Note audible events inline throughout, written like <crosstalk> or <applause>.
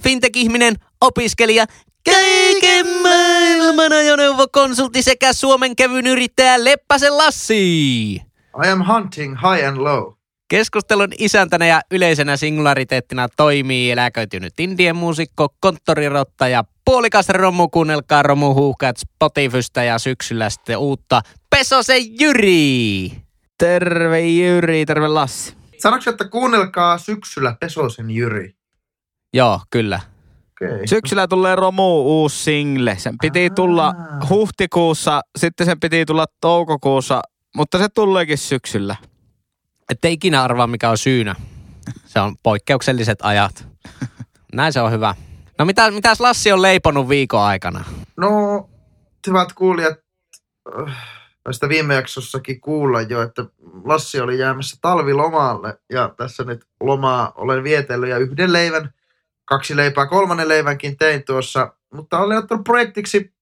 fintech-ihminen, opiskelija, kaiken maailman ajoneuvokonsultti sekä Suomen kevyyn yrittäjä Leppäsen Lassi. I am hunting high and low. Keskustelun isäntänä ja yleisenä singulariteettina toimii eläköitynyt indien muusikko, konttorirotta ja puolikas romu. Kuunnelkaa romuhuuhkat Spotifysta ja syksyllä sitten uutta Pesosen Jyri. Terve Jyri, terve Lassi. Sanoitko, että kuunnelkaa syksyllä Pesosen Jyri? Joo, kyllä. Okay. Syksyllä tulee Romu uusi single. Sen piti tulla Ah. huhtikuussa, sitten sen piti tulla toukokuussa, mutta se tuleekin syksyllä. Ettei ikinä arvaa, mikä on syynä. Se on poikkeukselliset ajat. <laughs> Näin se on hyvä. No mitä, mitäs Lassi on leiponut viikon aikana? No, hyvät kuulijat, äh, tästä viime jaksossakin kuulla jo, että Lassi oli jäämässä talvilomalle ja tässä nyt lomaa olen vietellyt ja yhden leivän, kaksi leipää, kolmannen leivänkin tein tuossa, mutta olen ottanut projektiksi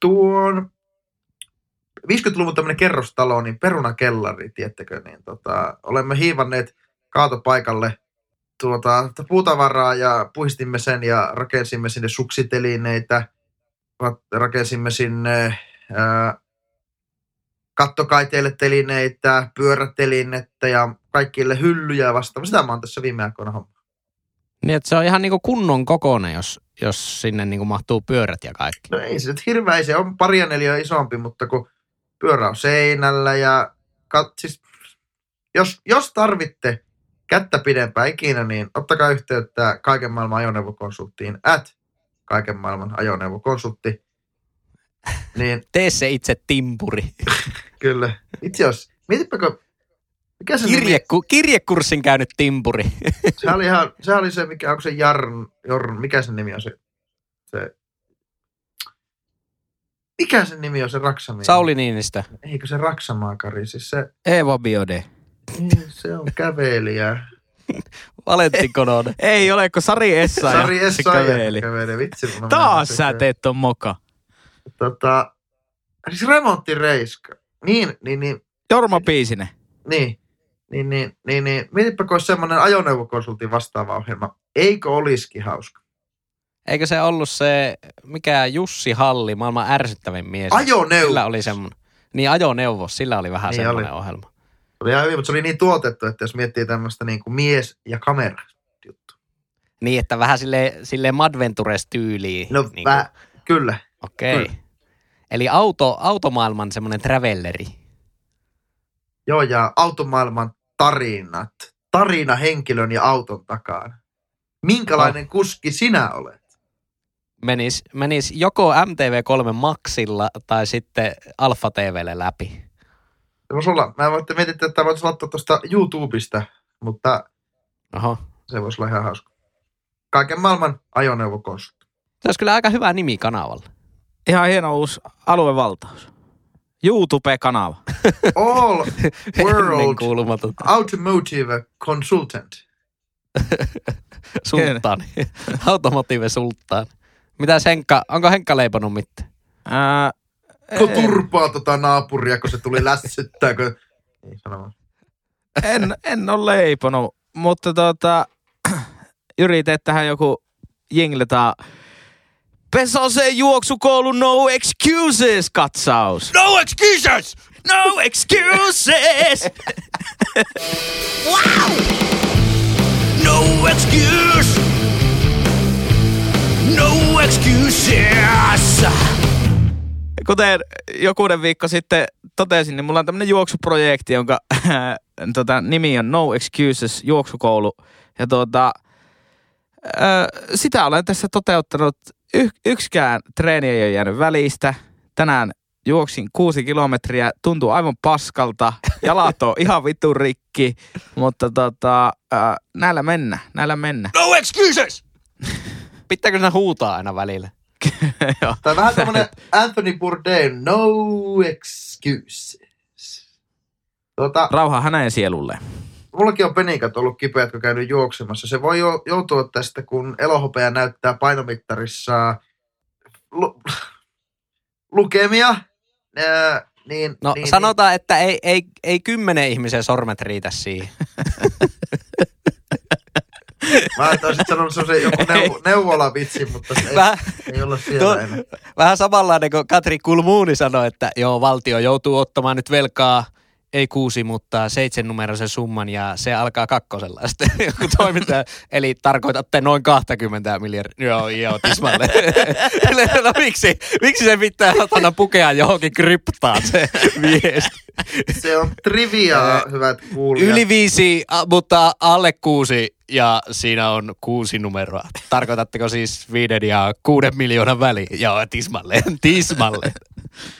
tuon 50-luvun tämmöinen kerrostalo, niin perunakellari, tiettekö, niin tota, olemme hiivanneet kaatopaikalle tuota, puutavaraa ja puistimme sen ja rakensimme sinne suksitelineitä, ra- rakensimme sinne ää, kattokaiteille telineitä, pyörätelinettä ja kaikille hyllyjä ja vastaavaa. Sitä mä oon tässä viime aikoina homma. Niin, että se on ihan niinku kunnon kokoinen, jos, jos sinne niinku mahtuu pyörät ja kaikki. No ei se nyt hirveä, se on paria neljä isompi, mutta kun pyörä on seinällä ja kat, siis, jos, jos tarvitte kättä pidempään ikinä, niin ottakaa yhteyttä kaiken maailman ajoneuvokonsulttiin at kaiken maailman ajoneuvokonsultti. Niin Tee se itse timpuri. <laughs> kyllä. Itse jos, mietipäkö, mikä se nimi, Kirjeku, kirjekurssin käynyt timpuri. se oli, ihan, se oli se, mikä, onko se Jarn, Jorn, mikä sen nimi on se, se mikä sen nimi on se Raksamies? Sauli Niinistö. Eikö se Raksamaakari, siis se, Eeva Biode. niin, se on kävelijä. Valentti Kononen. Ei ole, kun Sari Essa Sari Essayan käveli. käveli. Vitsi, Taas sä se- teet ton moka. Tota, siis remonttireiska. Niin, niin, niin, Jorma Piisinen. niin, niin, niin, niin, niin. Mietipä, kun olisi semmoinen ajoneuvokonsultin vastaava ohjelma. Eikö olisikin hauska? Eikö se ollut se, mikä Jussi Halli, maailman ärsyttävin mies? Ajoneuvo. Sillä oli semmoinen. Niin ajoneuvo, sillä oli vähän Niin semmoinen oli. ohjelma. Se oli ihan hyvin, mutta se oli niin tuotettu, että jos miettii tämmöistä niin kuin mies ja kamera juttu. Niin, että vähän sille, sille Madventures-tyyliin. No, niin niin vä, kyllä. Okei. Okay. kyllä. Eli auto, automaailman semmoinen travelleri. Joo, ja automaailman tarinat. Tarina henkilön ja auton takana. Minkälainen kuski sinä olet? Menis, menis joko MTV3 Maxilla tai sitten Alfa TVlle läpi. Se voisi olla, mä voitte miettiä, että tämä voisi laittaa tuosta YouTubesta, mutta Oho. se voisi olla ihan hauska. Kaiken maailman ajoneuvokonsultti. Se olisi kyllä aika hyvä nimi kanavalle. Ihan hieno uusi aluevaltaus. YouTube-kanava. <laughs> All <laughs> World Ennenkuulumaton Automotive Consultant. <laughs> sulttaani. Automotive sulttaani. Mitä Henkka, onko Henkka leiponut mitään? Ää, turpaa tota naapuria, kun se tuli lässyttää. Kun... En, en ole leiponut, mutta tota, <clears throat> tähän joku jingle tää Pesosen juoksukoulu No Excuses katsaus. No excuses! No excuses! <laughs> No excuse! No excuses! Kuten jokunen viikko sitten totesin, niin mulla on tämmönen juoksuprojekti, jonka <laughs> tota, nimi on No Excuses juoksukoulu. Ja tuota, sitä olen tässä toteuttanut. Y- yksikään treeni ei ole jäänyt välistä. Tänään juoksin kuusi kilometriä, tuntuu aivan paskalta. Jalat on ihan vitun rikki, mutta tota, ö, näillä mennä, näillä mennä. No excuses! Pitääkö sinä huutaa aina välillä? <laughs> Joo. Tai vähän tämmönen Anthony Bourdain, no excuses. Tota, Rauha hänen sielulle. Mullakin on penikat ollut kipeät, kun käynyt juoksemassa. Se voi jo, joutua tästä, kun elohopea näyttää painomittarissa lu, lukemia. Ää, niin, No niin, sanotaan, että ei, ei, ei kymmenen ihmisen sormet riitä siihen. Niin, <laughs> mä olisin sanonut semmoisen joku neuvo, neuvolavitsi, mutta se ei, Vähän, ei olla siellä Tuo- enää. vähän samanlainen kuin Katri Kulmuuni sanoi, että joo, valtio joutuu ottamaan nyt velkaa, ei kuusi, mutta seitsemän numeroisen summan ja se alkaa kakkosella. <laughs> Sitten joku eli tarkoitatte noin 20 miljardia. Joo, joo, tismalle. <laughs> no miksi, miksi se pitää otana pukea johonkin kryptaan se viesti? Se on triviaa, hyvät kuulijat. Yli viisi, mutta alle kuusi ja siinä on kuusi numeroa. Tarkoitatteko siis viiden ja kuuden miljoonan väliin? Joo, tismalle, <laughs> tismalle.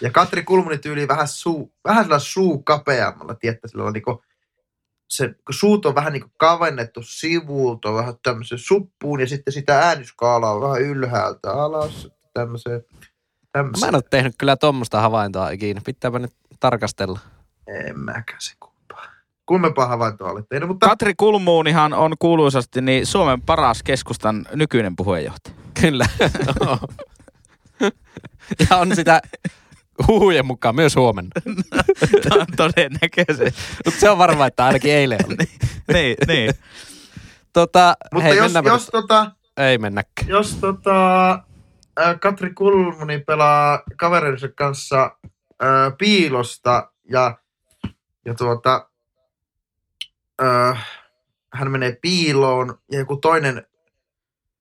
Ja Katri Kulmuni tyyli vähän, suu, vähän sillä suu kapeammalla, tietää sillä on niinku, se kun suut on vähän niinku kavennettu sivuulta, vähän tämmöisen suppuun ja sitten sitä ääniskaalaa on vähän ylhäältä alas, tämmöiseen. Mä tämmöiseen. en ole tehnyt kyllä tuommoista havaintoa ikinä. Pitääpä nyt tarkastella. En mäkään se kumpaa. Kummempaa havaintoa olet tehnyt, mutta Katri Kulmuunihan on kuuluisasti niin Suomen paras keskustan nykyinen puheenjohtaja. Kyllä. <laughs> ja on sitä huhujen mukaan myös huomenna. <laughs> Tämä on todennäköisesti. Mutta se on varma, että ainakin eilen oli. niin, niin. Tota, mutta hei, jos, jos, tota, Ei mennäkään. jos tota, ää, Katri Kulmuni pelaa kaverinsa kanssa ää, piilosta ja, ja tuota, ää, hän menee piiloon ja joku toinen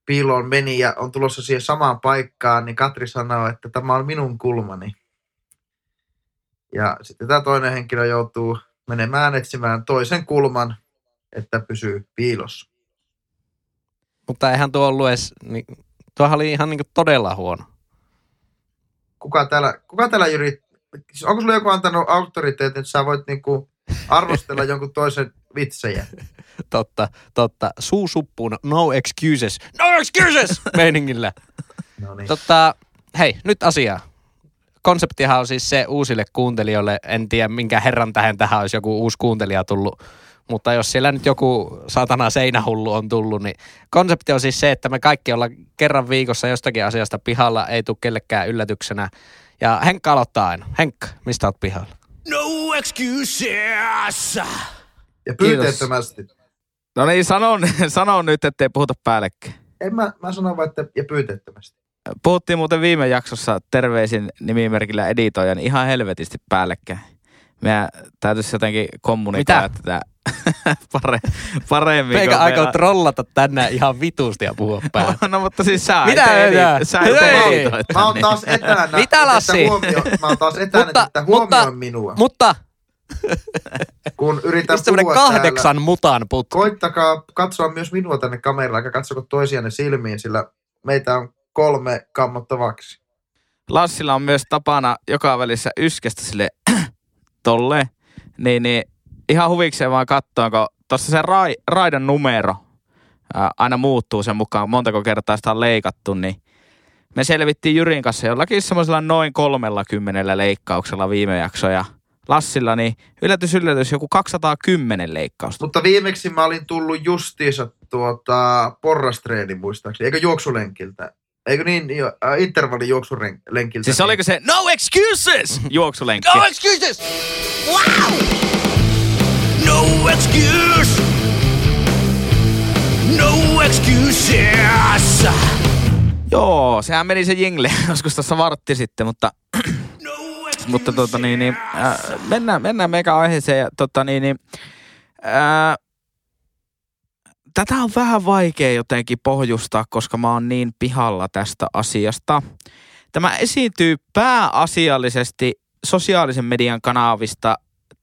piiloon meni ja on tulossa siihen samaan paikkaan, niin Katri sanoo, että tämä on minun kulmani. Ja sitten tämä toinen henkilö joutuu menemään etsimään toisen kulman, että pysyy piilossa. Mutta eihän tuo ollut edes, niin, tuohan oli ihan niin todella huono. kuka täällä, kuka täällä Jyri, siis onko sulla joku antanut auktoriteetin, että sä voit niinku arvostella <laughs> jonkun toisen vitsejä? Totta, totta. Suu suppuun, no excuses. No excuses! <laughs> Meiningillä. No niin. Tota, hei, nyt asiaa. Konseptihan on siis se uusille kuuntelijoille, en tiedä minkä herran tähän tähän olisi joku uusi kuuntelija tullut, mutta jos siellä nyt joku satana seinähullu on tullut, niin konsepti on siis se, että me kaikki ollaan kerran viikossa jostakin asiasta pihalla, ei tule kellekään yllätyksenä. Ja Henkka aloittaa aina. Henkka, mistä oot pihalla? No excuses! Ja pyyteettömästi. No niin, sanon, <laughs> sanon nyt, ettei puhuta päällekkäin. En mä, mä sanon vaan, että ja pyyteettömästi. Puhuttiin muuten viime jaksossa terveisin nimimerkillä editoijan ihan helvetisti päällekkäin. Meidän täytyisi jotenkin kommunikoida Mitä? tätä <laughs> pare, paremmin. Meikä kun aikoo meillä- trollata tänään ihan vitusti ja puhua <laughs> päälle. No mutta siis sä Mitä mitä? edi- sä et Ei. editoit Mä oon tänne. taas etänä. Mitä, Lassi? Huomio, mä oon taas etänä, Mutta- että huomio mutta- on minua. Mutta Kun yritän semmoinen puhua kahdeksan täällä, mutan putki? koittakaa katsoa myös minua tänne kameraan, eikä katsoko toisianne silmiin, sillä meitä on kolme kammottavaksi. Lassilla on myös tapana joka välissä yskestä sille <clears throat> tolle, niin, niin ihan huvikseen vaan katsoa, kun tuossa se rai, raidan numero ää, aina muuttuu sen mukaan, montako kertaa sitä on leikattu, niin me selvittiin Jyrin kanssa jollakin semmoisella noin 30 leikkauksella viime jakso ja Lassilla niin yllätys yllätys joku 210 leikkausta. Mutta viimeksi mä olin tullut justiinsa tuota porrastreeni muistaakseni, eikö juoksulenkiltä? Eikö niin, jo, äh, intervalli juoksulenkiltä? Siis niin. oliko se no excuses <laughs> juoksulenkki? No excuses! No excuse! No excuses! Joo, sehän meni se jingle <laughs> joskus tässä vartti sitten, mutta, <clears throat> mutta tota niin, niin äh, mennään, mennään meikä aiheeseen ja tota niin, niin äh, tätä on vähän vaikea jotenkin pohjustaa, koska mä oon niin pihalla tästä asiasta. Tämä esiintyy pääasiallisesti sosiaalisen median kanavista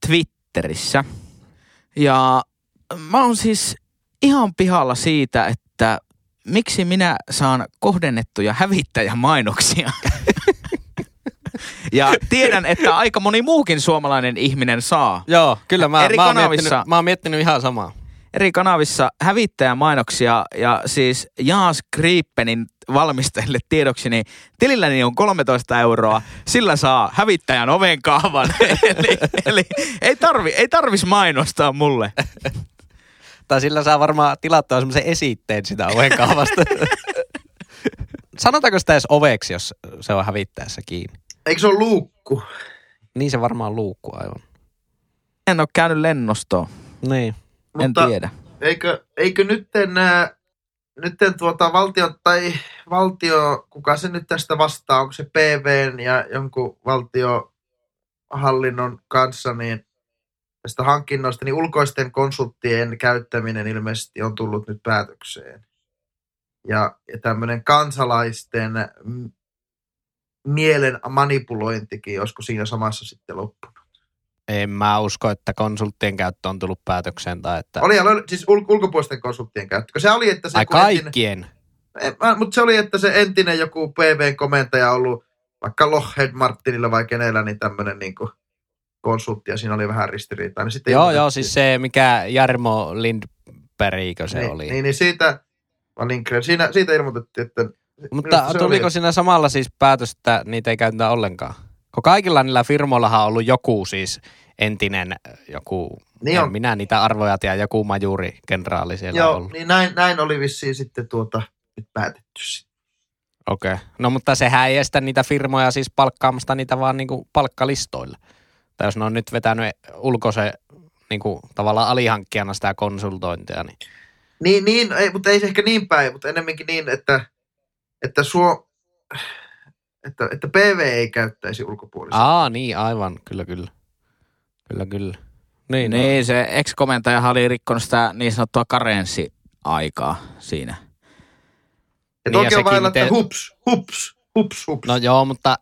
Twitterissä. Ja mä oon siis ihan pihalla siitä, että miksi minä saan kohdennettuja hävittäjämainoksia. ja tiedän, että aika moni muukin suomalainen ihminen saa. Joo, kyllä mä, Eri mä, oon miettinyt, mä oon miettinyt ihan samaa. Eri kanavissa hävittäjämainoksia ja siis Jaas Gripenin valmistajille tiedoksi, niin tililläni on 13 euroa, sillä saa hävittäjän oven kaavan. <laughs> eli, eli ei, tarvi, ei tarvis mainostaa mulle. Tai sillä saa varmaan tilattua semmoisen esitteen sitä oven kaavasta. <laughs> Sanotaanko sitä edes oveksi, jos se on hävittäessä kiinni? Eikö se ole luukku? Niin se varmaan luukku aivan. En ole käynyt lennostoon. Niin. En Mutta tiedä. Eikö, eikö nytten, ää, nytten tuota valtio, tai valtio, kuka se nyt tästä vastaa, onko se PVn ja jonkun valtiohallinnon kanssa, niin tästä hankinnoista, niin ulkoisten konsulttien käyttäminen ilmeisesti on tullut nyt päätökseen. Ja, ja tämmöinen kansalaisten mielen manipulointikin, josko siinä samassa sitten loppunut. En mä usko, että konsulttien käyttö on tullut päätökseen tai että... Oli, oli siis ul- ulkopuolisten konsulttien käyttö. Se oli, että se Ai kun entinen- kaikkien. Mutta se oli, että se entinen joku PV-komentaja ollut vaikka Lockheed Martinilla vai kenellä, niin tämmöinen niin konsultti, ja siinä oli vähän ristiriitaa. Niin sitten Joo, joo, siis se mikä Jarmo Lindbergikö se niin, oli. Niin, niin siitä, Lindgren, siinä, siitä ilmoitettiin, että... Mutta tuliko oli, siinä samalla siis päätös, että niitä ei käytetä ollenkaan? Kun kaikilla niillä firmoillahan on ollut joku siis entinen joku, Niin on. minä niitä arvoja tiedä, joku majuri, kenraali siellä Joo, ollut. niin näin, näin oli vissiin sitten tuota, nyt päätetty. Okei. Okay. No mutta sehän ei estä niitä firmoja siis palkkaamasta niitä vaan niinku palkkalistoille. Tai jos ne on nyt vetänyt ulkoisen niinku, tavallaan alihankkijana sitä konsultointia, niin Niin, niin ei, mutta ei se ehkä niin päin, mutta enemmänkin niin, että, että, suo, että, että PV ei käyttäisi ulkopuolisia. Aa, niin aivan, kyllä kyllä. Kyllä kyllä. Niin, niin. Niin, se ex-komentajahan oli rikkonut sitä niin sanottua karenssiaikaa siinä. Ja Niin, toki ja on vailla, että miten- hups, hups, hups, hups. No joo, mutta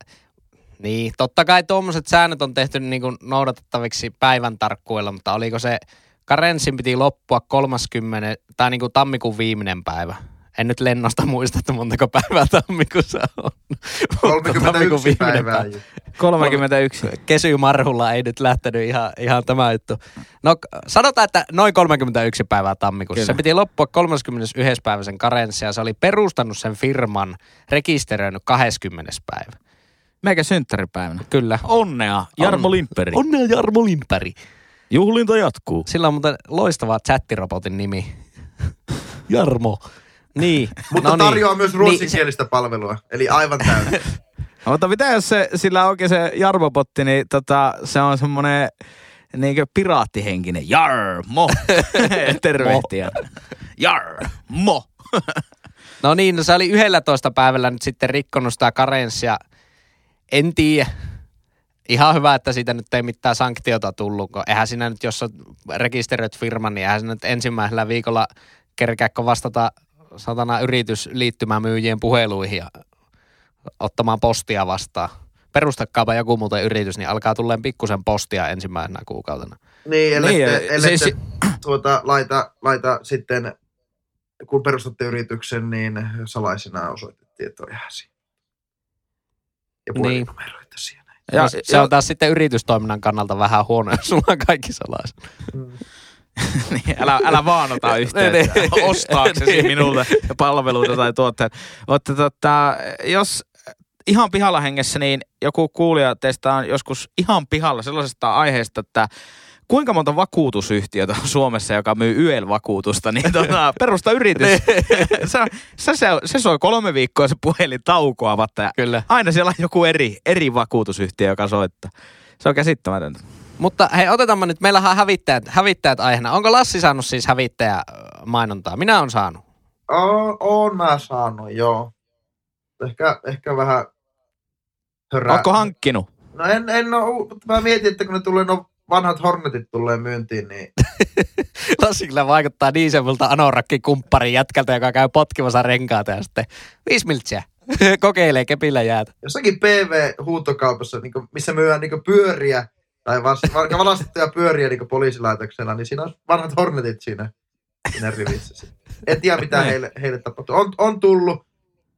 niin, totta kai tuommoiset säännöt on tehty niin kuin noudatettaviksi päivän tarkkuudella, mutta oliko se, karenssin piti loppua 30, tai niin kuin tammikuun viimeinen päivä. En nyt lennosta muista, että montako päivää tammikuussa on. Mutta tammikuun 31 päivää. päivä. jo. 31. Kesymarhulla ei nyt lähtenyt ihan, ihan tämä juttu. No sanotaan, että noin 31 päivää tammikuussa. Kyllä. Se piti loppua 31. päivä sen karenssi ja se oli perustanut sen firman, rekisteröinyt 20. päivä. Meikä synttäripäivänä. Kyllä. Onnea, Jarmo On- Lindberg. Onnea Jarmo Lindberg. Juhlinta jatkuu. Sillä on muuten loistava chattirobotin nimi. <laughs> Jarmo. Niin. <laughs> Mutta no tarjoaa myös Niin, ruotsinkielistä palvelua, eli aivan täysin. No, <laughs> mutta mitä jos se, sillä onkin se Jarmo-potti, niin tota, se on semmoinen niinkö piraattihenkinen. Jarmo. <laughs> Tervehtiä. Jarmo. No niin, no se oli 11 päivällä nyt sitten rikkonut sitä karenssia. En tiedä. Ihan hyvä, että siitä nyt ei mitään sanktiota tullut, kun eihän siinä nyt, jos on rekisteröit firman, niin eihän siinä nyt ensimmäisellä viikolla kerkeäkö vastata satana yritysliittymämyyjien puheluihin ja ottamaan postia vastaan. Perustakaapa joku muuten yritys, niin alkaa tulleen pikkusen postia ensimmäisenä kuukautena. Niin, ellette, Niin, ellette se- tuota, laita, laita sitten, kun perustatte yrityksen, niin salaisena osoitetietoja siihen. Ja Niin. siihen. Ja, Ja, se on taas sitten yritystoiminnan kannalta vähän huono, jos sulla on kaikki salaiset. <laughs> niin, älä, älä vaan ota yhteyttä Niin. <laughs> ostaaksesi Niin. minulta palveluita tai tuotteita. Mutta tota, jos ihan pihalla hengessä, niin joku kuulija teistä on joskus ihan pihalla sellaisesta aiheesta, että kuinka monta vakuutusyhtiötä on Suomessa, joka myy YEL-vakuutusta, niin tota, <laughs> perusta yritys. se, se, se, se soi kolme viikkoa se puhelin taukoamatta ja Kyllä. aina siellä on joku eri, eri vakuutusyhtiö, joka soittaa. Se on käsittämätöntä. Mutta hei, otetaanpa nyt, meillä on hävittäjät, hävittäjät aiheena. Onko Lassi saanut siis hävittäjä mainontaa? Minä olen saanut. Oo, oon mä saanut, joo. Ehkä, ehkä vähän hörää. Onko hankkinut? No en, en oo, mutta mä mietin, että kun ne tulee no vanhat Hornetit tulee myyntiin, niin <laughs> Lassi kyllä vaikuttaa niin semmoilta anorakki kumppari jätkältä, joka käy potkimassa renkaata ja sitten viisi miltsiä. <laughs> Kokeilee kepillä jäätä. jossakin PV-huutokaupassa, niin missä myydään niin pyöriä, tai valastettuja pyöriä niin poliisilaitoksella, niin siinä on vanhat Hornetit siinä, siinä rivissä. En tiedä, mitä Niin. heille, heille tapahtuu. On, on tullut.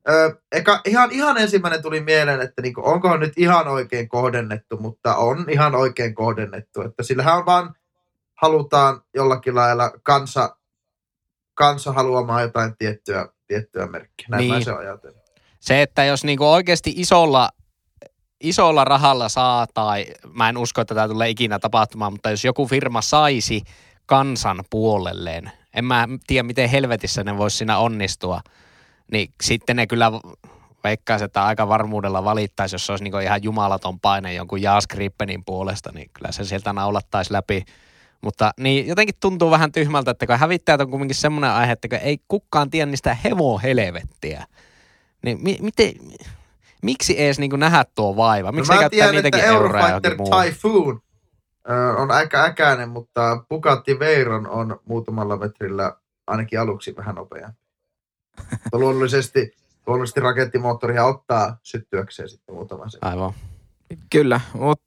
Ö, eka, ihan, ihan ensimmäinen tuli mieleen, että niin onkohan nyt ihan oikein kohdennettu, mutta on ihan oikein kohdennettu. Että sillähän on vaan halutaan jollakin lailla kansa kansa haluamaan jotain tiettyä, tiettyä merkkiä. Näin niin. mä se ajattelin. Se, että jos niinku oikeasti isolla, isolla rahalla saa, tai mä en usko, että tämä tulee ikinä tapahtumaan, mutta jos joku firma saisi kansan puolelleen, en mä tiedä, miten helvetissä ne voisi siinä onnistua, niin sitten ne kyllä veikkaisi, että aika varmuudella valittaisi, jos se olisi niinku ihan jumalaton paine jonkun Jaas Grippenin puolesta, niin kyllä se sieltä naulattaisi läpi. Mutta niin jotenkin tuntuu vähän tyhmältä, että kun hävittäjät on kuitenkin semmoinen aihe, että ei kukaan tiedä niistä hevohelvettiä. Niin mi- miten, miksi edes niin nähdä tuo vaiva? Miksi no, ei mä käyttää tiedän, että niitäkin euroja Eurofighter johonkin muuhun? Typhoon on aika äkäinen, mutta Bugatti Veyron on muutamalla metrillä ainakin aluksi vähän nopeampi. <laughs> Luonnollisesti, luonnollisesti rakettimoottoria ottaa syttyäkseen sitten muutaman sen. Aivan. Kyllä, mutta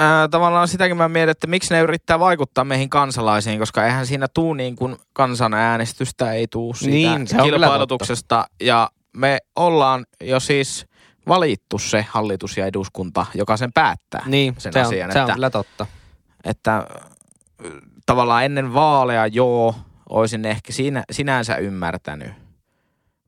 äh, tavallaan sitäkin mä mietin, että miksi ne yrittää vaikuttaa meihin kansalaisiin, koska eihän siinä tuu niin kuin kansanäänestystä, ei tuu siitä Niin, kilpailutuksesta. Ja me ollaan jo siis valittu se hallitus ja eduskunta, joka sen päättää. Niin, sen se on, asian, se on että- kyllä totta. Että tavallaan ennen vaaleja joo, olisin ehkä siinä, sinänsä ymmärtänyt.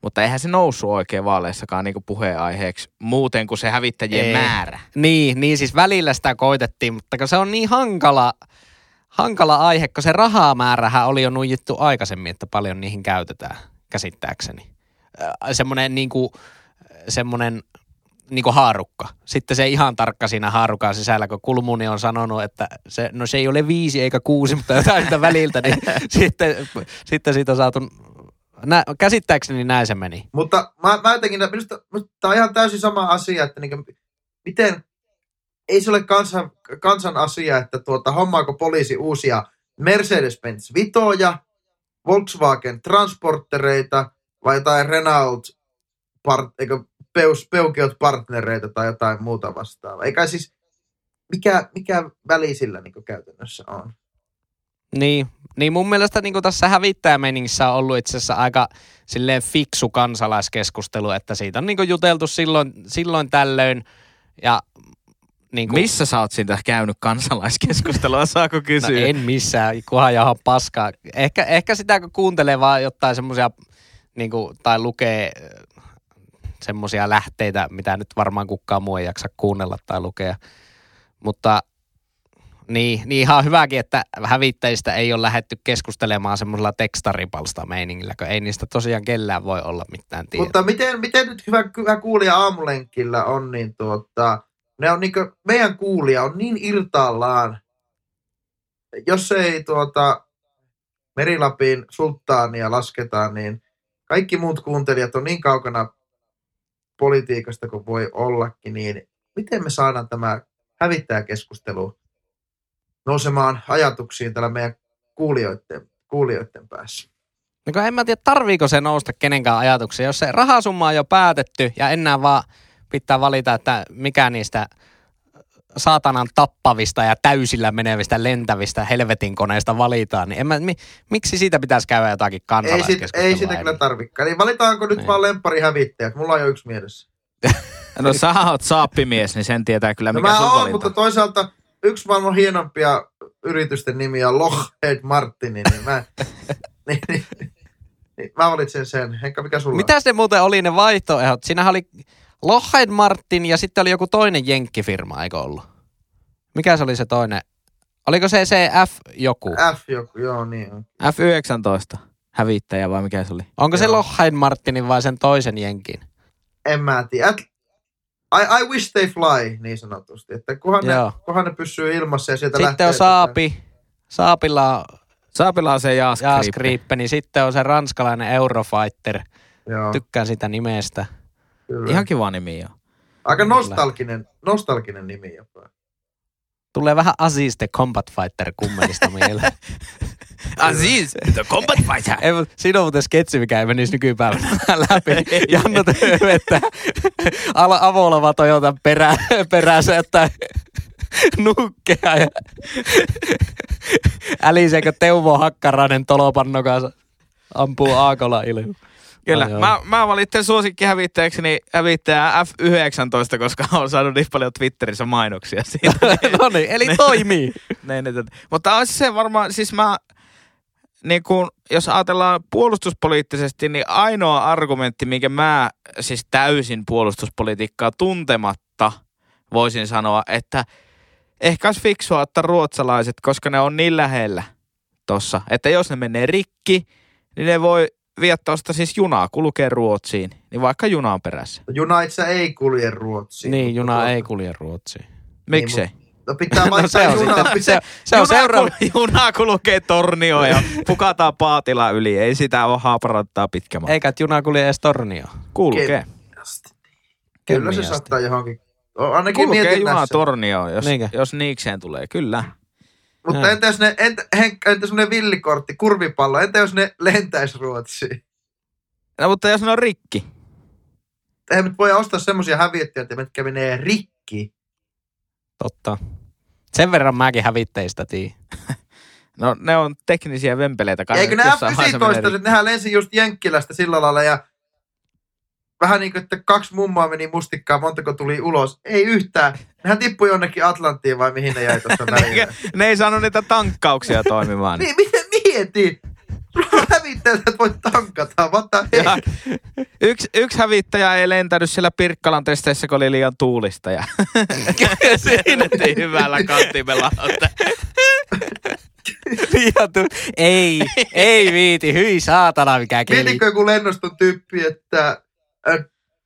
Mutta eihän se noussut oikein vaaleissakaan niin puheenaiheeksi muuten kuin se hävittäjien Ei. määrä. Niin, niin siis välillä sitä koitettiin, mutta kun se on niin hankala, hankala aihe, kun se rahamäärähän oli jo nuijittu aikaisemmin, että paljon niihin käytetään, käsittääkseni. Semmoinen niinku, semmoinen niinku haarukka. Sitten se ihan tarkka siinä haarukan sisällä, kun Kulmuni on sanonut, että se, no se ei ole viisi eikä kuusi, mutta jotain sitä väliltä, niin <laughs> sitten, sitten siitä on saatu, nä, käsittääkseni näin se meni. Mutta mä, mä jotenkin, minusta, minusta tämä on ihan täysin sama asia, että niin miten, ei se ole kansan, kansan asia, että tuota, hommaako poliisi uusia Mercedes-Benz Vitoja, Volkswagen Transportereita vai jotain Renault part, eikö, peus, peukeot partnereita tai jotain muuta vastaavaa. Eikä siis, mikä, mikä väli sillä niin käytännössä on? Niin, niin mun mielestä niin tässä hävittäjämeningissä on ollut itse asiassa aika silleen fiksu kansalaiskeskustelu, että siitä on niin juteltu silloin, silloin tällöin ja niin kuin, Missä sä oot siitä käynyt kansalaiskeskustelua, saako No kysyä? en missään, kunhan jaha paskaa. Ehkä, ehkä sitä kun kuuntelee vaan jotain semmoisia, niin kuin, tai lukee semmoisia lähteitä, mitä nyt varmaan kukaan muu ei jaksa kuunnella tai lukea. Mutta niin, niin ihan hyväkin, että hävittäjistä ei ole lähetty keskustelemaan semmoisella tekstaripalsta meiningillä, kun ei niistä tosiaan kellään voi olla mitään tietoa. Mutta miten, miten nyt hyvä, hyvä kuulija aamulenkillä on, niin tuota, ne on niin meidän kuulija on niin irtaallaan, jos ei tuota Merilapin sulttaania lasketa, niin kaikki muut kuuntelijat on niin kaukana politiikasta kuin voi ollakin, niin miten me saadaan tämä hävittäjäkeskustelu nousemaan ajatuksiin täällä meidän kuulijoiden, kuulijoiden päässä? No en mä tiedä, tarviiko se nousta kenenkään ajatuksiin. Jos se rahasumma on jo päätetty ja enää vaan pitää valita, että mikä niistä saatanan tappavista ja täysillä menevistä lentävistä helvetin koneista valitaan, niin en mä, mi, miksi siitä pitäisi käydä jotakin Ei, sit, kansalaiskeskustelua? ei sitä kyllä tarvikaan. Niin valitaanko nyt Niin. vaan lemppari hävittäjät? Mulla on jo yksi mielessä. <laughs> No sä oot saappimies, niin sen tietää kyllä, No mikä mä sun oon, valinta. mutta toisaalta yksi maailman hienompia yritysten nimiä on Lockheed Martin, niin mä, <laughs> niin, niin, niin, mä valitsen sen. Henkka, mikä sulla? Mitä se muuten oli ne vaihtoehdot? Siinähän oli Lockheed Martin ja sitten oli joku toinen jenkkifirma, eikö ollut? Mikä se oli se toinen? Oliko se se F joku? F joku, joo niin on. F19 hävittäjä vai mikä se oli? Onko se Joo. Lockheed Martinin vai sen toisen jenkin? En mä tiedä. At, I, I wish they fly, niin sanotusti. Että kunhan, ne, kunhan ne pysyy ilmassa ja sieltä Sitten lähtee... on Saapi. Saapilla on Saapilla on se Jaas Jaas niin sitten on se ranskalainen Eurofighter. Joo, Tykkään sitä nimestä. Kyllä. Ihan kiva nimi joo. Aika nostalginen, nostalginen nimi jopa. Tulee vähän Aziz the Combat Fighter kummelista <laughs> mieleen. Aziz, the combat fighter. Ei, siinä on muuten sketsi, mikä ei menisi nykypäivänä <laughs> läpi. Janno vettä ala avolava Toyota perä, perässä, että nukkeja ja äliseekö Teuvo Hakkarainen tolopanno kanssa ampuu Aakola ilmi. Kyllä. Ai. Mä, mä valitsen suosikkihävittäjäkseni hävittäjä F19, koska on saanut niin paljon Twitterissä mainoksia siitä. <laughs> no niin, eli Ne- toimii. <laughs> Niin, niin, niin. Mutta on se varmaan, siis mä, niin kun, jos ajatellaan puolustuspoliittisesti, niin ainoa argumentti, minkä mä siis täysin puolustuspolitiikkaa tuntematta voisin sanoa, että ehkä olisi fiksua ottaa ruotsalaiset, koska ne on niin lähellä tossa, että jos ne menee rikki, niin ne voi tuosta siis junaa kulkee Ruotsiin, niin vaikka juna on perässä. Juna itse ei kulje Ruotsiin. Niin, juna tuota- ei kulje Ruotsiin. Miksei? No pitää <laughs> No se on sitten, pitää, se, se on juna, seuraava. kul- <laughs> juna kulkee tornioon ja pukataan paatila yli. Ei sitä ole haaparattaa pitkä matka. Eikä että juna kulje edes tornioon. Kulkee. Kyllä se saattaa johonkin. O, Ainakin Kulkee juna tornioon, jos, Niinkö? jos niikseen tulee. Kyllä. Mutta entä jos ne, entä, Henkka, entä semmoinen villikortti, kurvipallo, entä jos ne lentäisi Ruotsiin? No, mutta jos ne on rikki. Eihän nyt voi ostaa semmoisia häviöttiöitä, mitkä menee rikki. Totta. Sen verran mäkin hävitteistä tii. <laughs> No ne on teknisiä vempeleitä. kai Eikö ne ne jossain vaiheessa menee F-15, nehän lensi just Jenkkilästä sillä lailla ja vähän niin kuin, että kaksi mummaa meni mustikkaan, montako tuli ulos. Ei yhtään. Nehän tippui jonnekin Atlanttiin vai mihin ne jäi tuossa <laughs> ne, ne ei saanut niitä tankkauksia toimimaan. niin, miten mieti? Että voit tankata. Heck? yksi, yksi hävittäjä ei lentänyt siellä Pirkkalan testeissä, kun oli liian tuulista. Ja <laughs> siinä hyvällä kantimella. <laughs> Liian tu- ei, ei viiti, hyi saatana mikä keli. Mietitkö joku lennoston tyyppi, että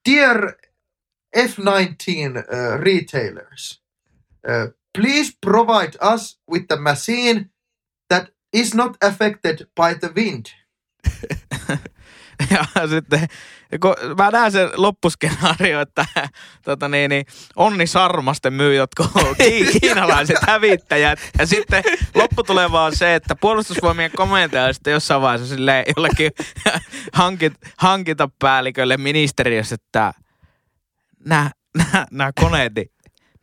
Dear F-19 uh, retailers, uh, please provide us with the machine that is not affected by the wind. <laughs> <laughs> Ja sitten, kun mä näen sen loppuskenaario, että tota niin, niin, Onni Sarmasten myy jotkut <laughs> ki- kiinalaiset hävittäjät. Ja sitten lopputuleva on se, että puolustusvoimien komentaja sitten jossain vaiheessa silleen jollekin <laughs> hankit, hankintapäällikölle ministeriössä, että nämä, nämä, nämä koneet, niin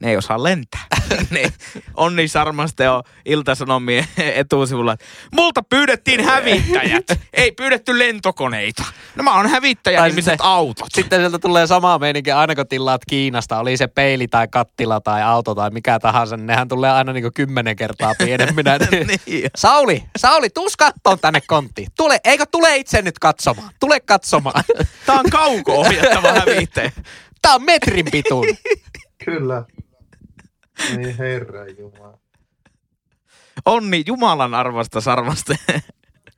ne ei osaa lentää. <laughs> niin Onni Sarmaste on Ilta-Sanomien etusivulla. että Multa pyydettiin hävittäjät, ei pyydetty lentokoneita. Nämä on hävittäjän Tai nimiset sitten- autot. Sitten sieltä tulee sama meininki aina kun tilaat Kiinasta, oli se peili tai kattila tai auto tai mikä tahansa, niin nehän tulee aina niin kymmenen kertaa pienemminä. <laughs> niin. Sauli, Sauli, tuus kattoon tänne konttiin. Tule, eikö tule itse nyt katsomaan? Tule katsomaan. Tää on kauko-ohjattava <laughs> hävittäjä. Tää on metrin pituinen. Kyllä. Niin herra jumala. Onni Jumalan arvosta Sarmaste.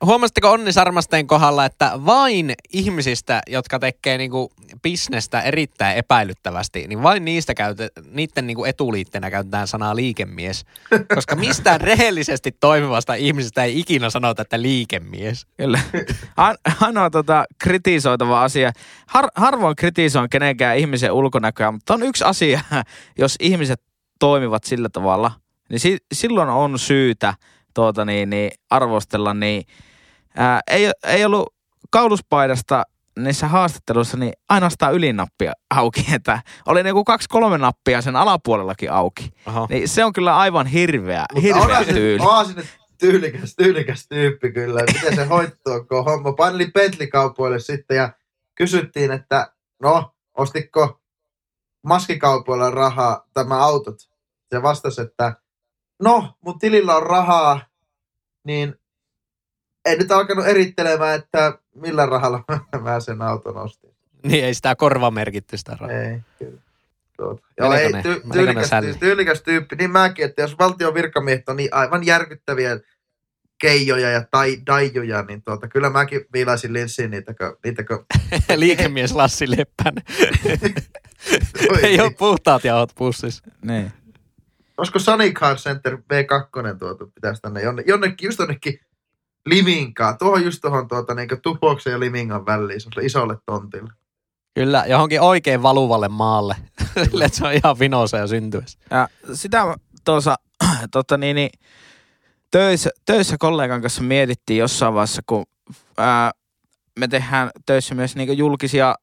Huomasitteko Onni Sarmasteen kohdalla, että vain ihmisistä, jotka tekee niinku bisnestä erittäin epäilyttävästi, niin vain niistä käytä, niiden niinku etuliitteenä käytetään sanaa liikemies. Koska mistään rehellisesti toimivasta ihmisestä ei ikinä sanota, että liikemies. Kyllä. Ainoa tota, kritisoitava asia. Har- harvoin kritisoin kenenkään ihmisen ulkonäköä, mutta on yksi asia, jos ihmiset toimivat sillä tavalla, niin si- silloin on syytä tuota, niin, niin, arvostella. Niin, ää, ei, ei ollut kauluspaidasta niissä haastatteluissa niin ainoastaan ylinappia auki, <laughs> että oli niinku kaksi-kolme nappia sen alapuolellakin auki. Niin se on kyllä aivan hirveä, Mutta hirveä tyyli. nyt tyylikäs, tyylikäs tyyppi kyllä. Miten se hoittoo, kun homma. Paineli Bentley-kaupoille sitten ja kysyttiin, että no, ostitko maskikaupoilla rahaa tämä autot? Se vastasi, että no, mun tilillä on rahaa, niin en nyt alkanut erittelemään, että millä rahalla <laughs> mä sen auton ostin. Niin ei sitä korvamerkitty sitä rahaa. Ei, kyllä. Tuota. Joo, ei, ty, tyylikäs, tyylikäs tyyppi. Niin mäkin, että jos valtion virkamiehet on niin aivan järkyttäviä keijoja ja tai daijoja, niin tuota, kyllä mäkin viilaisin linssiin niitä, kun, niitä kun, <laughs> Liikemies Lassi Leppänen. <laughs> Ei ole puhtaat jauhot pussissa. Niin. Olisiko Sunny Car Center V2 tuota, pitäisi tänne jonne, jonnekin, just jonnekin Liminkaan. Tuohon just tuohon tuota, niin Tupoksen ja Limingan väliin, isolle tontille. Kyllä, johonkin oikein valuvalle maalle. <laughs> Sille, että se on ihan vinosa ja syntyessä. Ja sitä tuossa <clears throat> tota niin, niin, töissä, töissä kollegan kanssa mietittiin jossain vaiheessa, kun ää, me tehdään töissä myös niin julkisia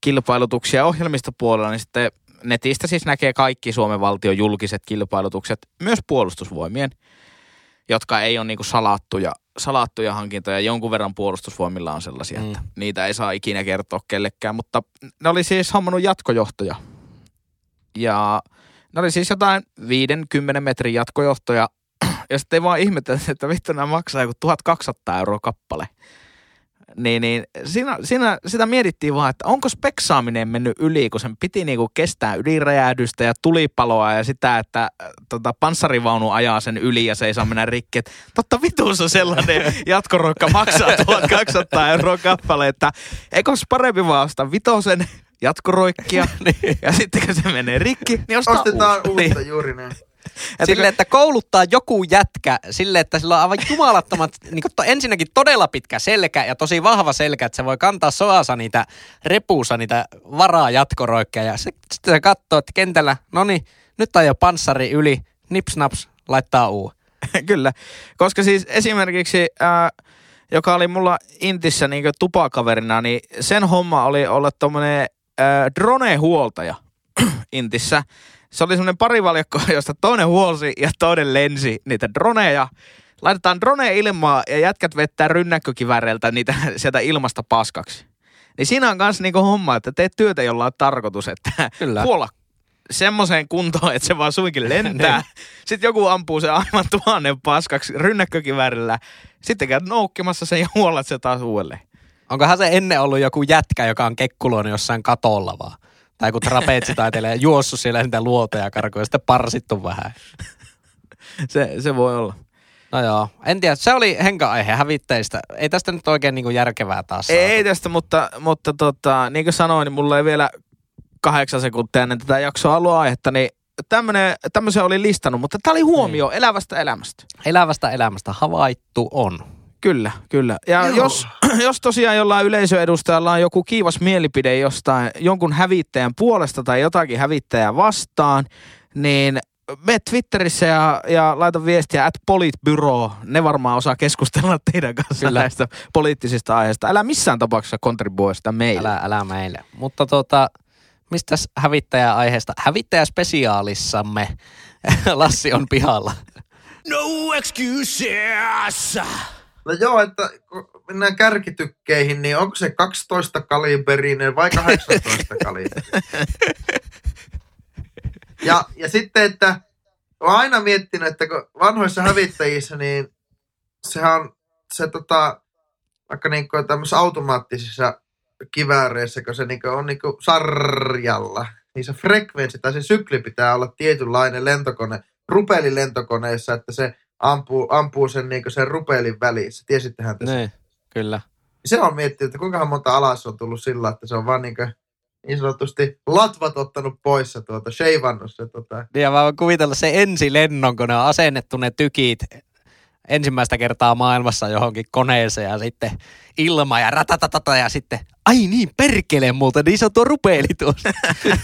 kilpailutuksia ohjelmistopuolella, niin sitten netistä siis näkee kaikki Suomen valtion julkiset kilpailutukset, myös puolustusvoimien, jotka ei ole niin salattuja, salattuja hankintoja. Jonkun verran puolustusvoimilla on sellaisia, Mm. että niitä ei saa ikinä kertoa kellekään, mutta ne oli siis hommannut jatkojohtoja. Ja ne oli siis jotain 50 metrin jatkojohtoja ja sitten vaan ihmetellä, että vittu nämä maksaa joku 1200 euroa kappale. Niin, niin siinä, siinä, sitä mietittiin vaan, että onko speksaaminen mennyt yli, kun sen piti niinku kestää ydinräjähdystä ja tulipaloa ja sitä, että äh, tota, panssarivaunu ajaa sen yli ja se ei saa mennä rikki. Et, totta vituus sellainen <laughs> jatkoroikka maksaa 1200 euroa kappale, että eikö parempi vaan ostaa vitosen jatkoroikkia <laughs> niin. ja sitten kun se menee rikki, niin Ostetaan uusi. uutta, Niin. juuri näin. Sille, että kouluttaa joku jätkä sille, että sillä on aivan jumalattomat, <laughs> niin to, ensinnäkin todella pitkä selkä ja tosi vahva selkä, että se voi kantaa soasa niitä repuussa niitä varaa jatkoroikkeja. Ja sitten se katsoo, että kentällä, no niin, nyt on jo panssari yli, nips naps, laittaa uu. <laughs> Kyllä, koska siis esimerkiksi, ää, joka oli mulla Intissä niin tupakaverina, niin sen homma oli olla tommonen ää, drone-huoltaja <clears throat> Intissä. Se oli semmoinen parivaljakko, <laughs> josta toinen huolsi ja toinen lensi niitä droneja. Laitetaan drone ilmaa ja jätkät vettää rynnäkkökivääreiltä niitä <laughs> sieltä ilmasta paskaksi. Niin siinä on kanssa niinku homma, että teet työtä, jolla on tarkoitus, että Kyllä. <laughs> huolla semmoiseen kuntoon, että se vaan suinkin lentää. Sitten joku ampuu se aivan tuhannen paskaksi rynnäkkökiväärillä. Sitten käyt noukkimassa sen ja huollat se taas uudelleen. Onkohan se ennen ollut joku jätkä, joka on kekkuloinut jossain katolla vaan? Tai joku trapetsitaiteilija juossut siellä niitä luoteja karkuja ja sitten parsittu vähän. Se, se voi olla. No joo, en tiedä. Se oli henka-aihe hävittäjistä. Ei tästä nyt oikein niinku järkevää taas Ei, ei tästä, mutta, mutta tota, niin kuin sanoin, niin mulla ei vielä kahdeksan sekuntia ennen tätä jaksoa ollut aihetta, niin tämmönen, tämmöisen oli listannut, mutta tämä oli huomio elävästä elämästä. Elävästä elämästä havaittu on. Kyllä, kyllä. Ja Joo. jos, <clears throat> jos tosiaan jollain yleisöedustajalla on joku kiivas mielipide jostain jonkun hävittäjän puolesta tai jotakin hävittäjää vastaan, niin me Twitterissä ja, ja laita viestiä at politbyro. Ne varmaan osaa keskustella <laughs> teidän kanssa Kyllä. näistä poliittisista aiheista. Älä missään tapauksessa kontribuoi sitä meille. Älä, älä meille. Mutta tota, mistäs hävittäjä-aiheesta? Hävittäjäspesiaalissamme <laughs> Lassi on pihalla. No excuses! No joo, että kun mennään kärkitykkeihin, niin onko se 12 kaliberinen vai 18 <laughs> kaliberinen? Ja, ja sitten, että olen aina miettinyt, että kun vanhoissa hävittäjissä, niin sehän on se tota, vaikka niin tämmöisissä automaattisissa kivääreissä, kun se niin on niin sarjalla, niin se frekvenssi tai se sykli pitää olla tietynlainen lentokone, rupelilentokoneessa, että se ampuu, ampuu sen, niin sen rupelin välissä. Tiesittehän tässä? Niin, kyllä. Se on miettinyt, että kuinka monta alas on tullut sillä, että se on vaan niin, niin sanotusti latvat ottanut pois ja tuota, sheivannut se tota, Ja mä voin kuvitella se ensi lennon, kun ne on asennettu ne tykit ensimmäistä kertaa maailmassa johonkin koneeseen ja sitten ilma ja ratatatata ja sitten, ai niin, perkele muuten, niin se on tuo rupeeli tuossa. <laughs>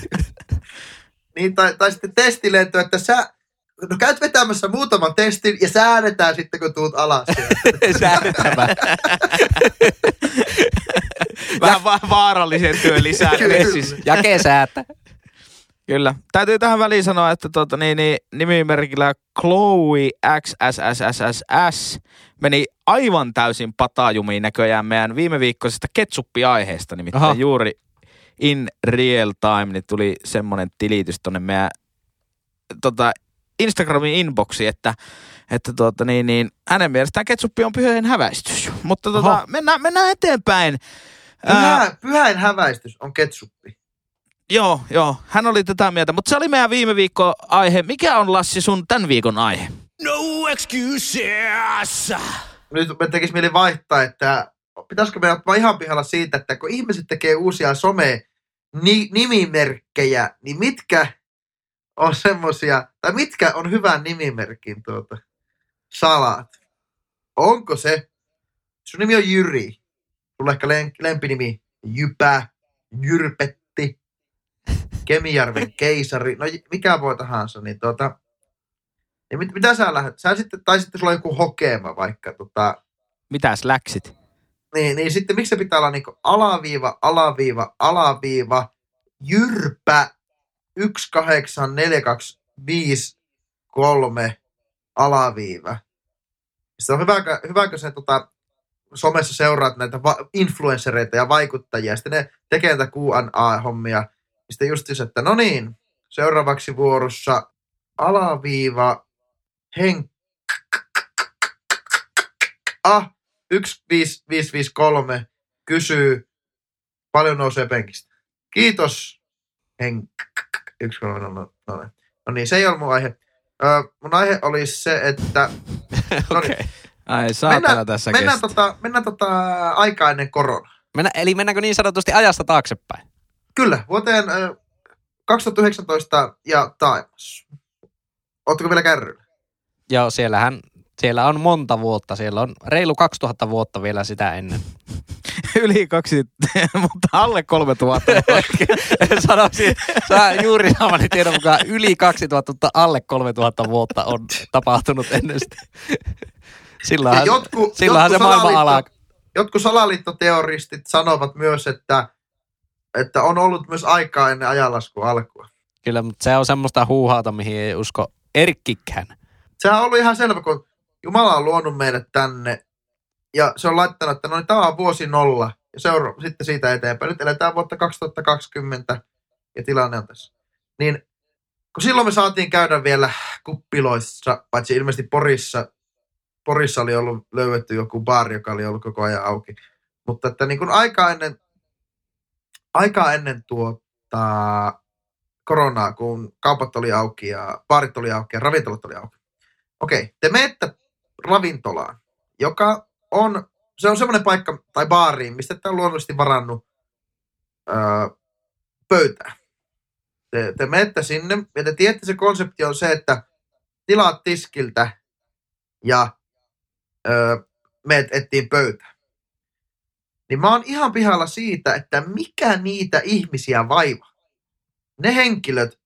Niin, tai, tai sitten testilento, että sä no käyt vetämässä muutaman testin ja säädetään sitten, kun tuut alas. sieltä. <laughs> Säädettävä. Vähän va- vaarallisen työn lisää. Jake säätä. Kyllä. Täytyy tähän väliin sanoa, että tuota, niin, niin, nimimerkillä Chloe XSSSSS meni aivan täysin patajumiin näköjään meidän viime viikkoisesta ketsuppi-aiheesta. Nimittäin Aha. juuri in real time niin tuli semmoinen tilitys tonne meidän tota, Instagramin inboxi, että, että tuota, niin, niin, hänen mielestään ketsuppi on pyhäin häväistys. Mutta tota, Oho. mennään, mennään eteenpäin. Ää, Pyhä, pyhäin häväistys on ketsuppi. Joo, joo. Hän oli tätä mieltä, mutta se oli meidän viime viikko aihe. Mikä on Lassi sun tämän viikon aihe? No excuses! Nyt me tekisi mieli vaihtaa, että pitäisikö me ottaa ihan pihalla siitä, että kun ihmiset tekee uusia some-nimimerkkejä, niin mitkä on semmosia, tai mitkä on hyvän nimimerkin tuota, salat? Onko se, sun nimi on Jyri, sulla ehkä lempinimi Jypä, Jyrpetti, Kemijärven <laughs> keisari, no mikä voi tahansa, niin tuota, niin mit, mitä sä lähdet? Sä sitten, tai sitten sulla on joku hokema vaikka, tota, Mitäs läksit? niin, niin sitten miksi se pitää olla niinku alaviiva, alaviiva, alaviiva, jyrpä, 18425 alaviiva. Sitten on hyväkö, hyväkö se tota, somessa seuraat näitä va- influenssereita ja vaikuttajia, sitten ne tekee näitä Q&A-hommia. Sitten just se, että no niin, seuraavaksi vuorossa alaviiva Henk Ah, 15553 kysyy, paljon nousee penkistä. Kiitos, Henk. 130. No niin, se ei ole mun aihe. Ö, mun aihe olisi se, että <laughs> No niin. Okei. Ai saatana mennään, tässä mennään, tota, mennään tota aikaa ennen koronaa. Mennä, eli mennäänkö niin sanotusti ajasta taaksepäin? Kyllä, vuoteen ö, 2019 ja taimas. Ootteko vielä kärryllä? Joo, siellähän, siellä on monta vuotta. Siellä on reilu 2000 vuotta vielä sitä ennen. <laughs> <laughs> Yli kaksi, <laughs> mutta alle kolme tuhatta. <laughs> Sanoisin, sä juuri saamani tiedon mukaan yli 2000, mutta alle 3000 vuotta on tapahtunut ennen sitä. Silloinhan, Ja jotkut- silloinhan se maailma alaa. Jotkut salaliittoteoristit sanovat myös, että, että on ollut myös aikaa ennen ajanlaskun alkua. Kyllä, mutta se on semmoista huuhaata, mihin ei usko Erkkikään. Sehän on ollut ihan selvä, kun Jumala on luonut meidät tänne ja se on laittanut, että no niin, tämä on vuosi nolla ja seura- sitten siitä eteenpäin. Nyt eletään vuotta 2020 ja tilanne on tässä. Niin kun silloin me saatiin käydä vielä kuppiloissa, paitsi ilmeisesti Porissa, Porissa oli ollut löydetty joku baari, joka oli ollut koko ajan auki. Mutta että niin kuin aikaa ennen, aikaa ennen tuota koronaa, kun kaupat oli auki ja baarit oli auki ja ravintolat oli auki. Okei, te menette ravintolaan, joka on, se on semmoinen paikka tai baariin, mistä te on luonnollisesti varannut öö, pöytää. Te, te menette sinne ja te tiedätte, se konsepti on se, että tilaat tiskiltä ja öö, meet ettiin pöytään. Niin mä oon ihan pihalla siitä, että mikä niitä ihmisiä vaivaa. Ne henkilöt,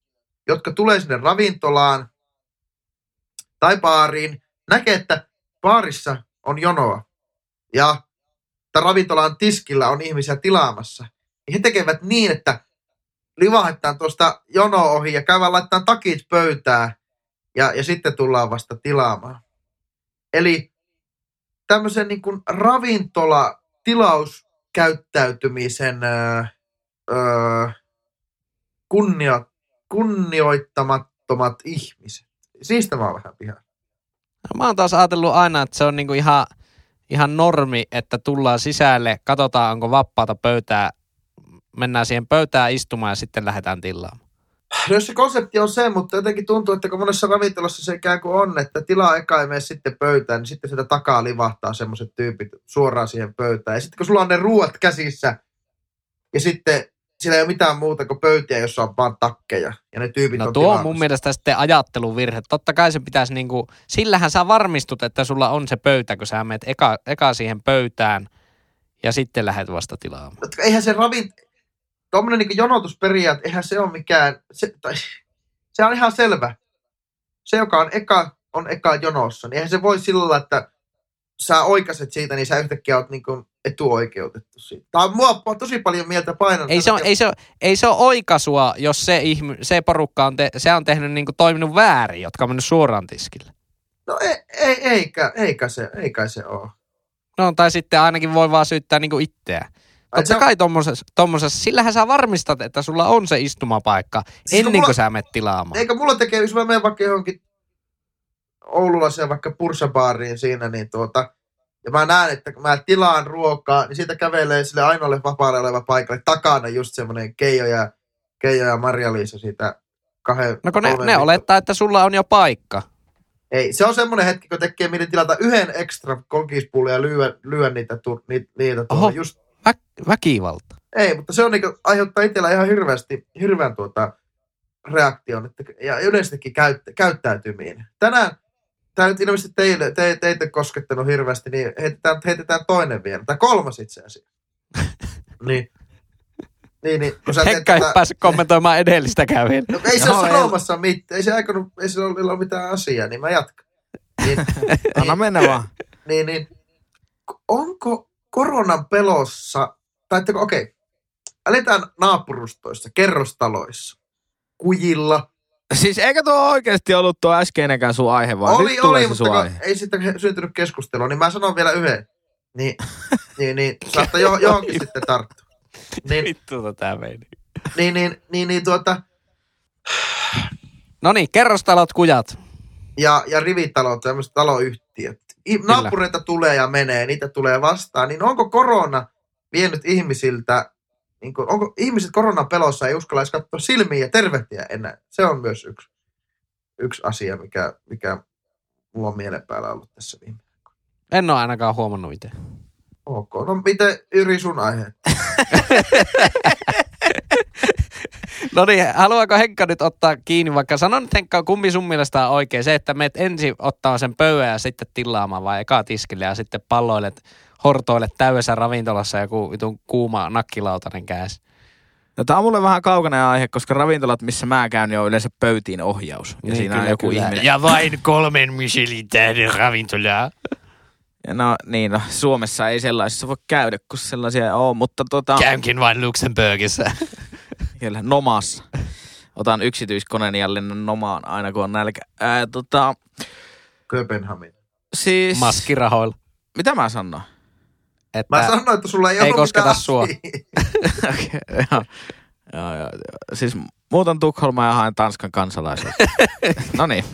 jotka tulee sinne ravintolaan tai baariin, näkee, että baarissa on jonoa ja että ravintolan tiskillä on ihmisiä tilaamassa, niin he tekevät niin, että livahetaan tuosta jono ohi ja käydään laittaa takit pöytään ja, ja sitten tullaan vasta tilaamaan. Eli tämmöisen niin kuin ravintola tilauskäyttäytymisen öö, öö, kunnio, kunnioittamattomat ihmiset. Siitä mä oon vähän pihan. No, Mä oon taas ajatellut aina, että se on niinku ihan, ihan normi, että tullaan sisälle, katsotaan onko vapaata pöytää, mennään siihen pöytään istumaan ja sitten lähdetään tilaamaan. No se konsepti on se, mutta jotenkin tuntuu, että kun monessa ravintolassa se ikään kuin on, että tilaa eka ei mene sitten pöytään, niin sitten sitä takaa livahtaa semmoiset tyypit suoraan siihen pöytään. Ja sitten kun sulla on ne ruuat käsissä, ja sitten sillä ei ole mitään muuta kuin pöytiä, jossa on vaan takkeja, ja ne tyypit No on tuo on mun mielestä sitten ajatteluvirhe. Totta kai se pitäisi niinku, sillähän sä varmistut, että sulla on se pöytä, kun sä menet eka, eka siihen pöytään ja sitten lähdet vasta tilaamaan. Mutta eihän se ravin... Tuommoinen niin jonotusperiaate, eihän se ole mikään... Se, tai, se on ihan selvä. Se, joka on eka, on eka jonossa, niin eihän se voi sillä lailla, että sä oikaset siitä, niin sä yhtäkkiä oot niin kuin etuoikeutettu siitä. Tämä on mua tosi paljon mieltä painanut. Ei se, ole, ei, se ei se ole oikaisua, jos se, ihmy, se porukka on, te, se on tehnyt niinku toiminut väärin, jotka on mennyt suoraan tiskille. No ei, ei, eikä, eikä, se, eikä se ole. No tai sitten ainakin voi vaan syyttää itseä. Ai Totta se- kai tommosessa, tommosessa, sillähän sä varmistat, että sulla on se istumapaikka Siis ennen mulla- kuin sä menet tilaamaan. Eikä mulla tekee, jos mä menen vaikka johonkin oululaiseen vaikka pursabaariin siinä, niin tuota, ja mä näen, että kun mä tilaan ruokaa, niin siitä kävelee sille ainoalle vapaalle oleva paikalle takana just semmoinen Keijo ja, Keijo ja Marja-Liisa siitä kahden, No kun ne, ne olettaa, että sulla on jo paikka. Ei, se on semmoinen hetki, kun tekee mieli tilata yhden ekstra kokispullia ja lyö, lyö niitä, tu, niitä, niitä tuolla. Oho. Just, Vä- väkivalta. ei, mutta se on niinku, aiheuttaa itsellä ihan hirveästi, hirveän tuota reaktion että, ja yleensäkin käyt, käyttäytymiin. Tänään, tämä nyt ilmeisesti teille, te, teitä koskettanut hirveästi, niin heitetään, heitetään toinen vielä, tai kolmas itse asiassa. <laughs> niin, niin, niin, kun sä teet Henkka ei tätä- päässyt kommentoimaan edellistäkään vielä. No, ei se ole ei- sanomassa mitään, ei se aikonut, ei se ole mitään asiaa, niin mä jatkan. Niin, <laughs> Anna mennä vaan. niin, niin, onko koronan pelossa, tai että okei, okay, eletään naapurustoissa, kerrostaloissa, kujilla. Siis eikö tuo oikeasti ollut tuo äskeinenkään sun aihe, vaan oli, nyt tulee oli, se mutta sun aihe. ei he- syntynyt keskustelua, niin mä sanon vielä yhden. Niin, <laughs> niin, niin saattaa jo, johonkin sitten tarttua. <laughs> Niin, Vittu tätä meni. niin, niin, niin, niin tuota, No niin, kerrostalot, kujat. ja, ja rivitalot, tämmöiset taloyhtiöt. naapureita tulee ja menee, niitä tulee vastaan, niin onko korona vienyt ihmisiltä, niin kuin, onko ihmiset koronan pelossa ei uskalla edes katsoa silmiä ja tervehtiä enää? Se on myös yksi, yksi asia, mikä, mikä mulla on mielen päällä ollut tässä viime. En ole ainakaan huomannut itse. Ok, no miten Yri sun aihe? <laughs> No niin, haluaako Henkka nyt ottaa kiinni, vaikka sanon nyt Henkka, kummi sun mielestä on oikein. Se, että meet ensin ottaa sen pöydän ja sitten tilaamaan vai eka tiskille ja sitten palloilet, hortoilet täydessä ravintolassa joku vitun kuuma nakkilautanen kädessä. No, tämä on mulle vähän kaukainen aihe, koska ravintolat, missä mä käyn, niin on yleensä pöytiin ohjaus. Ja Niin, siinä on kyllä, joku kyllä. ihminen. Ja vain kolmen Michelin tähden ravintolaa. Ja no niin, no, Suomessa ei sellaisissa voi käydä, kun sellaisia on, mutta tota, Käynkin vain Luxemburgissa. <laughs> kyllä, Nomassa. Otan yksityiskoneen ja Nomaan aina kun on nälkä. Ää, tota, Kööpenhamin. siis, Maskirahoilla. mitä mä sanoin? Että Mä sanoin, että sulla ei, Ei kosketa mitään sua. <laughs> Okei, joo. Joo, joo, joo. Siis muutan Tukholmaan ja haen Tanskan kansalaisuutta. <laughs> no niin.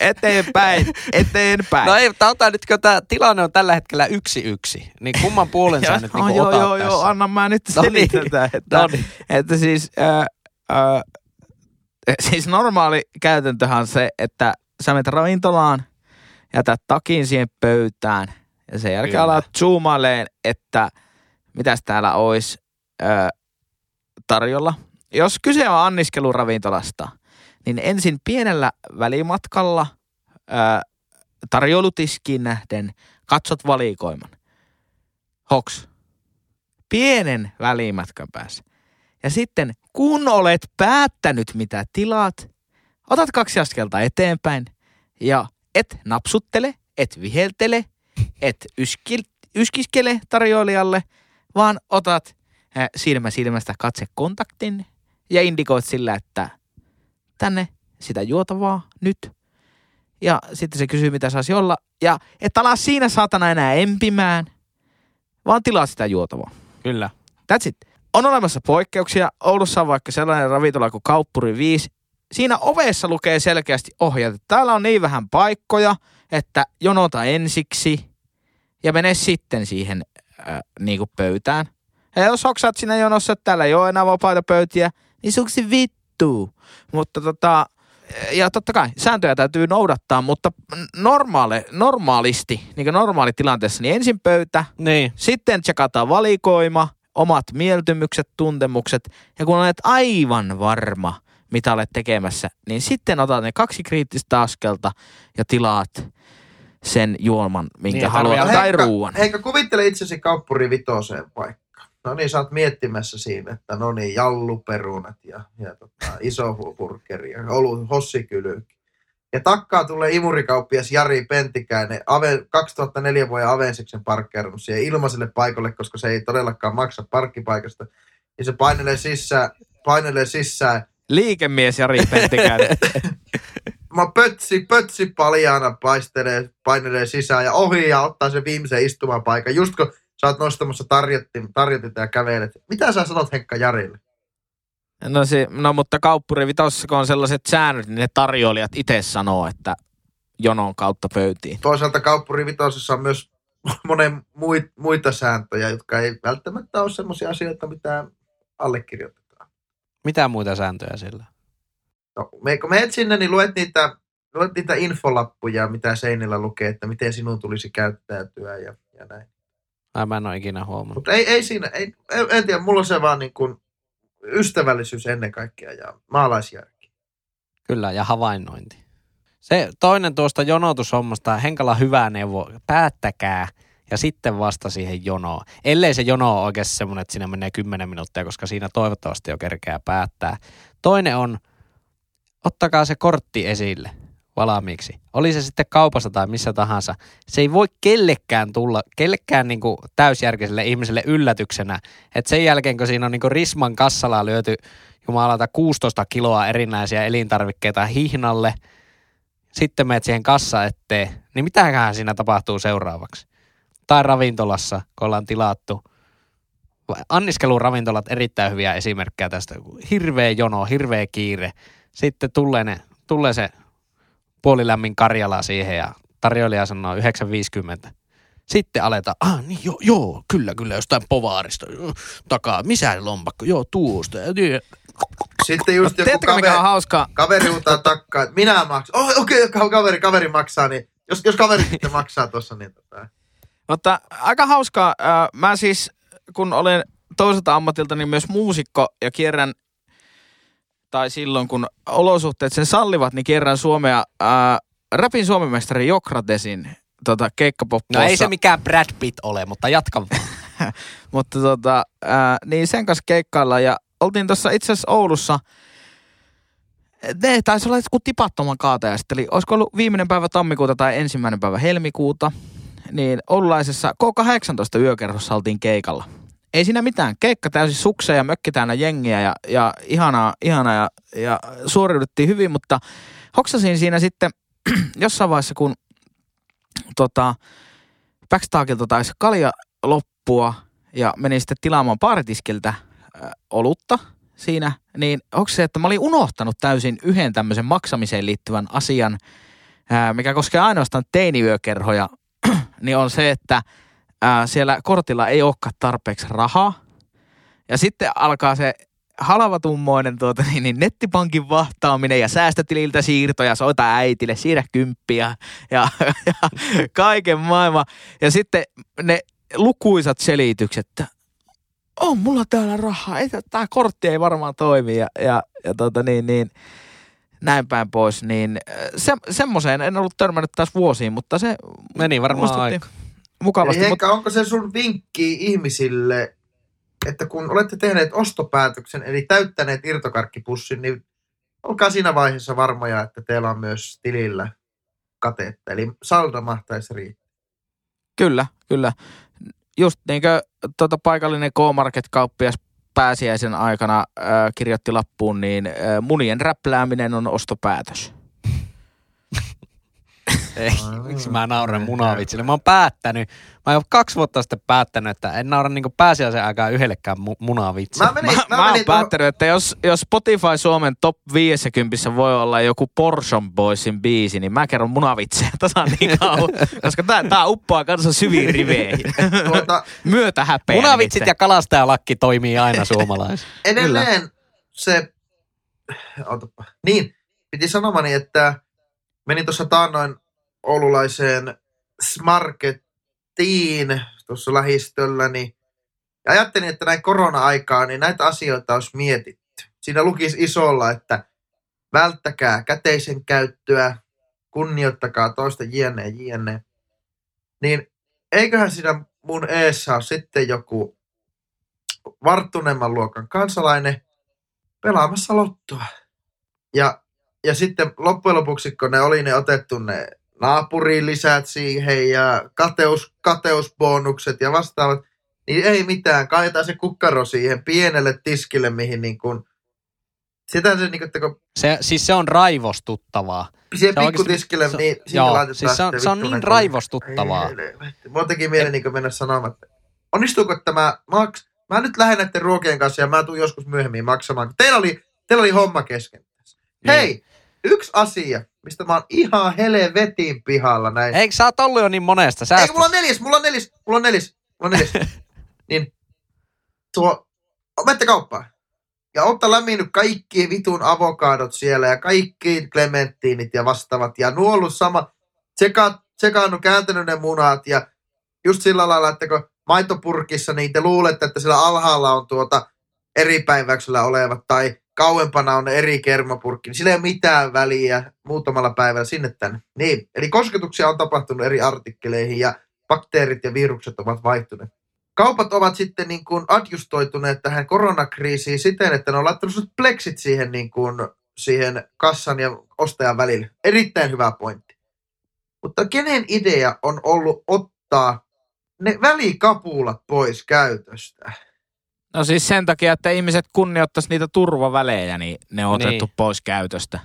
Eteenpäin, eteenpäin. No ei, mutta ota nyt, kun tämä tilanne on tällä hetkellä yksi yksi, niin kumman puolen sä nyt no, niinku joo, otat joo, tässä? joo, anna mä nyt No niin. selitän, että, No niin. että siis, ää, ää, siis normaali käytäntöhän on se, että sä menet ravintolaan, jätät takin siihen pöytään ja sen jälkeen Kyllä. alat zoomaileen, että mitäs täällä olisi ää, tarjolla. Jos kyse on anniskeluravintolasta, niin ensin pienellä välimatkalla ää, tarjoulutiskiin nähden katsot valikoiman. Hoks. Pienen välimatkan päässä. Ja sitten kun olet päättänyt mitä tilaat, otat kaksi askelta eteenpäin ja et napsuttele, et viheltele, et yskil, yskiskele tarjoilijalle, vaan otat äh, silmä silmästä katsekontaktin ja indikoit sillä, että tänne sitä juotavaa nyt. Ja sitten se kysyy, mitä saisi olla. Ja et ala siinä saatana enää empimään, vaan tilaa sitä juotavaa. Kyllä. That's it. On olemassa poikkeuksia. Oulussa on vaikka sellainen ravintola kuin Kauppuri 5. Siinä ovessa lukee selkeästi ohjeet, täällä on niin vähän paikkoja, että jonota ensiksi ja mene sitten siihen äh, niin kuin pöytään. Ja jos hoksaat siinä jonossa, että täällä ei ole enää vapaita pöytiä, niin suksi vittu. Mutta tota, ja totta kai sääntöjä täytyy noudattaa, mutta normaali, normaalisti, niin kuin normaalitilanteessa, niin ensin pöytä, Niin. sitten tsekataan valikoima, omat mieltymykset, tuntemukset. Ja kun olet aivan varma, mitä olet tekemässä, niin sitten otat ne kaksi kriittistä askelta ja tilaat sen juoman, minkä Niin, niin, haluat, tai Heikka- ruuan. Heikka, kuvittele itsesi kauppuri vitoseen vaikka. No niin, sä oot miettimässä siinä, että no niin, jalluperunat ja, ja tota, iso burgeri ja olut, hossikylykki. Ja takkaa tulee imurikauppias Jari Pentikäinen, Ave, 2004 vuoden Avensiksen parkkeerannut siihen ilmaiselle paikalle, koska se ei todellakaan maksa parkkipaikasta. Ja se painelee sisään, painelee sisään. Liikemies Jari Pentikäinen. <laughs> Mä pötsi, pötsi paljaana paistelee, painelee sisään ja ohi ja ottaa sen viimeisen istumapaikan. Just kun sä oot nostamassa tarjottin, tarjotinta ja kävelet. Mitä sä sanot Henkka Jarille? No, se, no mutta kauppuri vitossa, kun on sellaiset säännöt, niin ne tarjoilijat itse sanoo, että jonon kautta pöytiin. Toisaalta kauppuri vitosessa on myös <laughs> monen muit, muita sääntöjä, jotka ei välttämättä ole sellaisia asioita, mitä allekirjoitetaan. Mitä muita sääntöjä sillä? No, me, kun menet sinne, niin luet niitä, luet niitä infolappuja, mitä seinillä lukee, että miten sinun tulisi käyttäytyä ja, ja näin. Ai, Mä en ole ikinä huomannut. Mutta ei, ei siinä, ei, en, en tiedä, mulla on se vaan niin kuin ystävällisyys ennen kaikkea ja maalaisjärki. Kyllä, ja havainnointi. Se toinen tuosta jonotushommasta, Henkala hyvä neuvo, päättäkää ja sitten vasta siihen jonoon. Ellei se jono ole oikeasti semmoinen, että siinä menee 10 minuuttia, koska siinä toivottavasti jo kerkeää päättää. Toinen on, ottakaa se kortti esille valmiiksi. Oli se sitten kaupassa tai missä tahansa. Se ei voi kellekään tulla, kellekään niinku täysjärkiselle ihmiselle yllätyksenä, että sen jälkeen kun siinä on niinku Risman kassalla lyöty jumalata 16 kiloa erinäisiä elintarvikkeita hihnalle, sitten menet siihen kassa eteen, niin mitäköhän siinä tapahtuu seuraavaksi? Tai ravintolassa, kun ollaan tilattu. Anniskeluravintolat erittäin hyviä esimerkkejä tästä. Hirveä jono, hirveä kiire. Sitten tulee, ne, tulee se puolilämmin karjala siihen ja Tarjoilija sanoo 9,50. Sitten aletaan, ah niin joo, joo kyllä, kyllä, jostain povaarista, takaa, missä lompakko, joo, tuosta. niin. Sitten just joku Tiedättekö mikä on kaveri, hauskaa? kaveri huutaa takkaa, että minä maksan. Oh, okei, okay, kaveri, kaveri maksaa, niin jos, jos kaveri sitten maksaa tuossa, niin tota. Mutta aika hauskaa. Äh, Mä siis, kun olen toiselta ammatilta, niin myös muusikko ja kierrän, tai silloin kun olosuhteet sen sallivat, niin kierrän Suomea äh, rapin suomenmestari Jokratesin tota, keikkapoppoossa. No ei se mikään Brad Pitt ole, mutta jatka. <laughs> Mutta tota, ää, niin sen kanssa keikkailla ja oltiin tuossa itse asiassa Oulussa. Ne taisi olla joku tipattoman kaataja sitten, eli olisiko ollut viimeinen päivä tammikuuta tai ensimmäinen päivä helmikuuta, niin oululaisessa K18 yökerhossa oltiin keikalla. Ei siinä mitään, keikka täysin sukseja ja mökki täynnä jengiä ja, ja ihanaa, ihanaa ja, ja suoriuduttiin hyvin, mutta hoksasin siinä sitten <clears throat> jossain vaiheessa, kun tota, backstagilta taisi kalja loppua ja menin sitten tilaamaan baaritiskiltä äh, olutta siinä, niin onko se, että mä olin unohtanut täysin yhden tämmöisen maksamiseen liittyvän asian, ää, mikä koskee ainoastaan teiniyökerhoja, niin on se, että ää, siellä kortilla ei olekaan tarpeeksi rahaa. Ja sitten alkaa se halvatummoinen tuota, niin, niin nettipankin vahtaaminen ja säästötililtä siirtoja, soita äitille, siirrä kymppiä ja, <laughs> ja kaiken maailman. Ja sitten ne lukuisat selitykset, että on mulla täällä rahaa, tämä kortti ei varmaan toimi ja, ja, ja tota niin, niin, näin päin pois, niin äh, se, semmoiseen en ollut törmännyt taas vuosiin, mutta se Meni varmaan aika. mukavasti. Eli Mutta, onko se sun vinkki ihmisille, että kun olette tehneet ostopäätöksen, eli täyttäneet irtokarkkipussin, niin olkaa siinä vaiheessa varmoja, että teillä on myös tilillä katetta. Eli saldo mahtaisi riittää. kyllä, kyllä. Just niin kuin tota paikallinen K-Market-kauppias pääsiäisen aikana äh, kirjoitti lappuun, niin äh, munien räplääminen on ostopäätös. Ei, miksi mä nauran munavitsille? Mä oon päättänyt, mä oon kaksi vuotta sitten päättänyt, että en naura niinku pääsiäisen aikaan yhdellekään mu- munavitsille. Mä menin, Mä, mä, mä oon päättänyt, että jos, jos Spotify Suomen top 50 voi olla joku Portion Boysin biisi, niin mä kerron munavitseja tasan niin <laughs> kauan, koska tää, tää uppoaa kanssa syviin riveihin. tuota, Myötä häpeä. Munavitsit nimittäin. ja kalastajalakki toimii aina suomalaisissa. <laughs> edelleen se, otapa. niin, piti sanomani, että menin tuossa taannoin oululaiseen Smarkettiin tuossa lähistöllä, niin ja ajattelin, että näin korona-aikaa, niin näitä asioita olisi mietitty. Siinä lukisi isolla, että välttäkää käteisen käyttöä, kunnioittakaa toista jne jne. Niin eiköhän siinä mun eessä ole sitten joku varttuneemman luokan kansalainen pelaamassa lottoa. Ja, ja sitten loppujen lopuksi, kun ne oli ne otettu ne naapurin lisät siihen ja kateus, kateusbonukset ja vastaavat, niin ei mitään. Kaitaa se kukkaro siihen pienelle tiskille, mihin niin kuin, sitä se niin kuin, että kun Se, siis se on raivostuttavaa. siihen pikkutiskille, se- niin siihen joo, laitetaan siis se on- se on niin raivostuttavaa. Ei. Mulla teki mieli niin mennä sanomaan, että onnistuuko tämä maks... Mä nyt lähden näiden ruokien kanssa ja mä tuun joskus myöhemmin maksamaan. Teillä oli, teillä oli homma kesken. Niin. Hei, yksi asia, mistä mä oon ihan helvetin pihalla näin. Eikö sä oot ollut jo niin monesta? Sä Ei, mulla on neljäs, mulla on neljäs, mulla on neljäs, mulla on neljäs. <laughs> niin tuo, menette kauppaan. Ja ootte lämminnyt kaikki vitun avokadot siellä ja kaikki klementtiinit ja vastaavat. Ja nuollut sama, tseka, tsekannut, kääntänyt ne munat ja just sillä lailla, että kun maitopurkissa, niin te luulette, että siellä alhaalla on tuota eri päiväyksellä olevat tai kauempana on eri kermapurkki, niin sillä ei ole mitään väliä muutamalla päivällä sinne tänne. Niin, eli kosketuksia on tapahtunut eri artikkeleihin ja bakteerit ja virukset ovat vaihtuneet. Kaupat ovat sitten niin kuin adjustoituneet tähän koronakriisiin siten, että ne on laittanut pleksit siihen, niin kuin, siihen kassan ja ostajan välille. Erittäin hyvä pointti. Mutta kenen idea on ollut ottaa ne välikapulat pois käytöstä? No siis sen takia, että ihmiset kunnioittaisi niitä turvavälejä, niin ne on Niin. otettu pois käytöstä.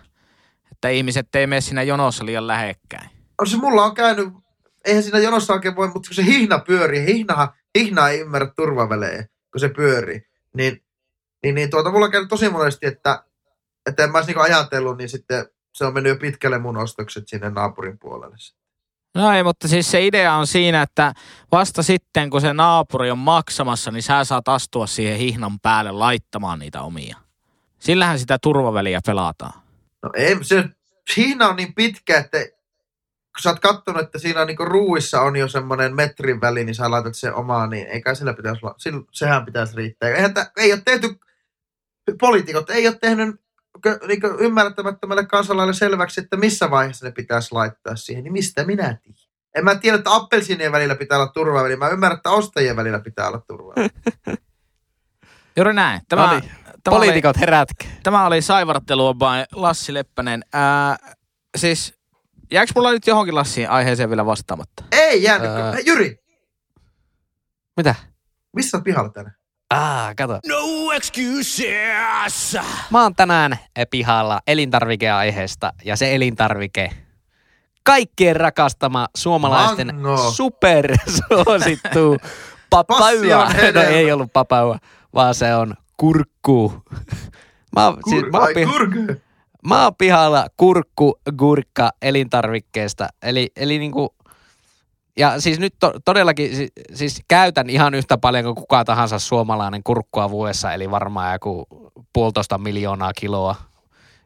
Että ihmiset ei mene siinä jonossa liian lähekkäin. on se mulla on käynyt, eihän siinä jonossa oikein voi, mutta kun se hihna pyörii, hihnahan, hihna ei ymmärrä turvavälejä, kun se pyörii, niin, niin, niin tuota, mulla on käynyt tosi monesti, että, että en mä olisi niinku ajatellut, niin sitten se on mennyt jo pitkälle mun ostokset sinne naapurin puolelle. No ei, mutta siis se idea on siinä, että vasta sitten kun se naapuri on maksamassa, niin sä saat astua siihen hihnan päälle laittamaan niitä omia. Sillähän sitä turvaväliä pelataan. No ei, se, siinä on niin pitkä, että kun sä oot kattonut, että siinä niinku ruuissa on jo semmoinen metrin väli, niin sä laitat se omaa, niin eikä sillä pitäisi olla, sillä, sehän pitäisi riittää. Eihän tä, ei ole tehty, poliitikot ei ole tehnyt niin ymmärtämättömälle kansalaille selväksi, että missä vaiheessa ne pitäisi laittaa siihen, niin mistä minä tiedän? En mä tiedä, että appelsiinien välillä pitää olla turvaväli. Mä ymmärrän, että ostajien välillä pitää olla turvaväli. <laughs> Juuri näin. Tämä, Oli. Tämä Poliitikot oli, herätkö. Tämä oli Saivarttelua by Lassi Leppänen. Ää, siis, jääkö mulla nyt johonkin Lassiin aiheeseen vielä vastaamatta? Ei jäänyt. Ää... Hei, Jyri! Mitä? Missä olet pihalla tänään? Ah, kato. No excuses! Mä oon tänään pihalla elintarvikeaiheesta ja se elintarvike kaikkien rakastama suomalaisten Mango. supersuosittu <laughs> papaua. No ei ollut papaua, vaan se on kurkku. Mä oon, Kur, siis, mä oon, pih- mä oon pihalla kurkku, gurkka elintarvikkeesta. Eli, eli niinku, ja siis nyt to, todellakin siis, siis käytän ihan yhtä paljon kuin kuka tahansa suomalainen kurkkua vuodessa, eli varmaan joku puolitoista miljoonaa kiloa.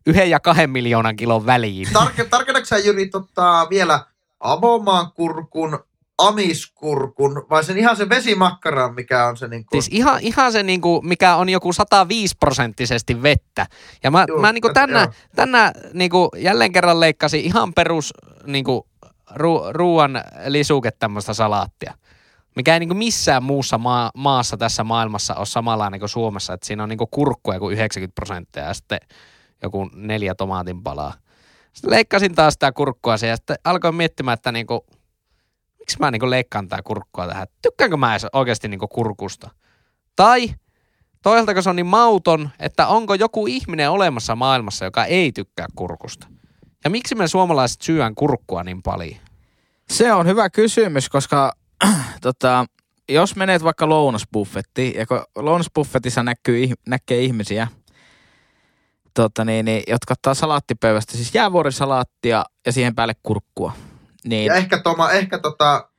Yhden ja kahden miljoonan kilon väliin. Tarke, tarkennatko sä Jyri tota, vielä avomaan kurkun, amiskurkun, vai sen ihan se vesimakkaran, mikä on se niin kuin... Siis ihan, ihan se niin kuin, mikä on joku 105 prosenttisesti vettä. Ja mä, Juu, mä niin kuin tänä, tänä niin kuin jälleen kerran leikkasin ihan perus niin kuin ru, ruuan lisuke tämmöistä salaattia. Mikä ei niin kuin missään muussa maa, maassa tässä maailmassa ole samanlainen kuin Suomessa. Että siinä on niin kuin kurkkuja kuin 90 prosenttia ja sitten joku neljä tomaatin palaa. Sitten leikkasin taas sitä kurkkua ja sitten alkoin miettimään, että niin kuin, miksi mä niin leikkaan tätä kurkkua tähän. Tykkäänkö mä edes oikeasti niin kurkusta? Tai toisaalta, se on niin mauton, että onko joku ihminen olemassa maailmassa, joka ei tykkää kurkusta? Ja miksi me suomalaiset syön kurkkua niin paljon? Se on hyvä kysymys, koska <clears throat> tota, jos menet vaikka lounasbuffettiin, ja kun lounasbuffetissa näkyy, näkee ihmisiä, tota niin, niin, jotka ottaa salaattipöydästä, siis jäävuorisalaattia ja siihen päälle kurkkua. Niin, ja ehkä, toma, ehkä tota,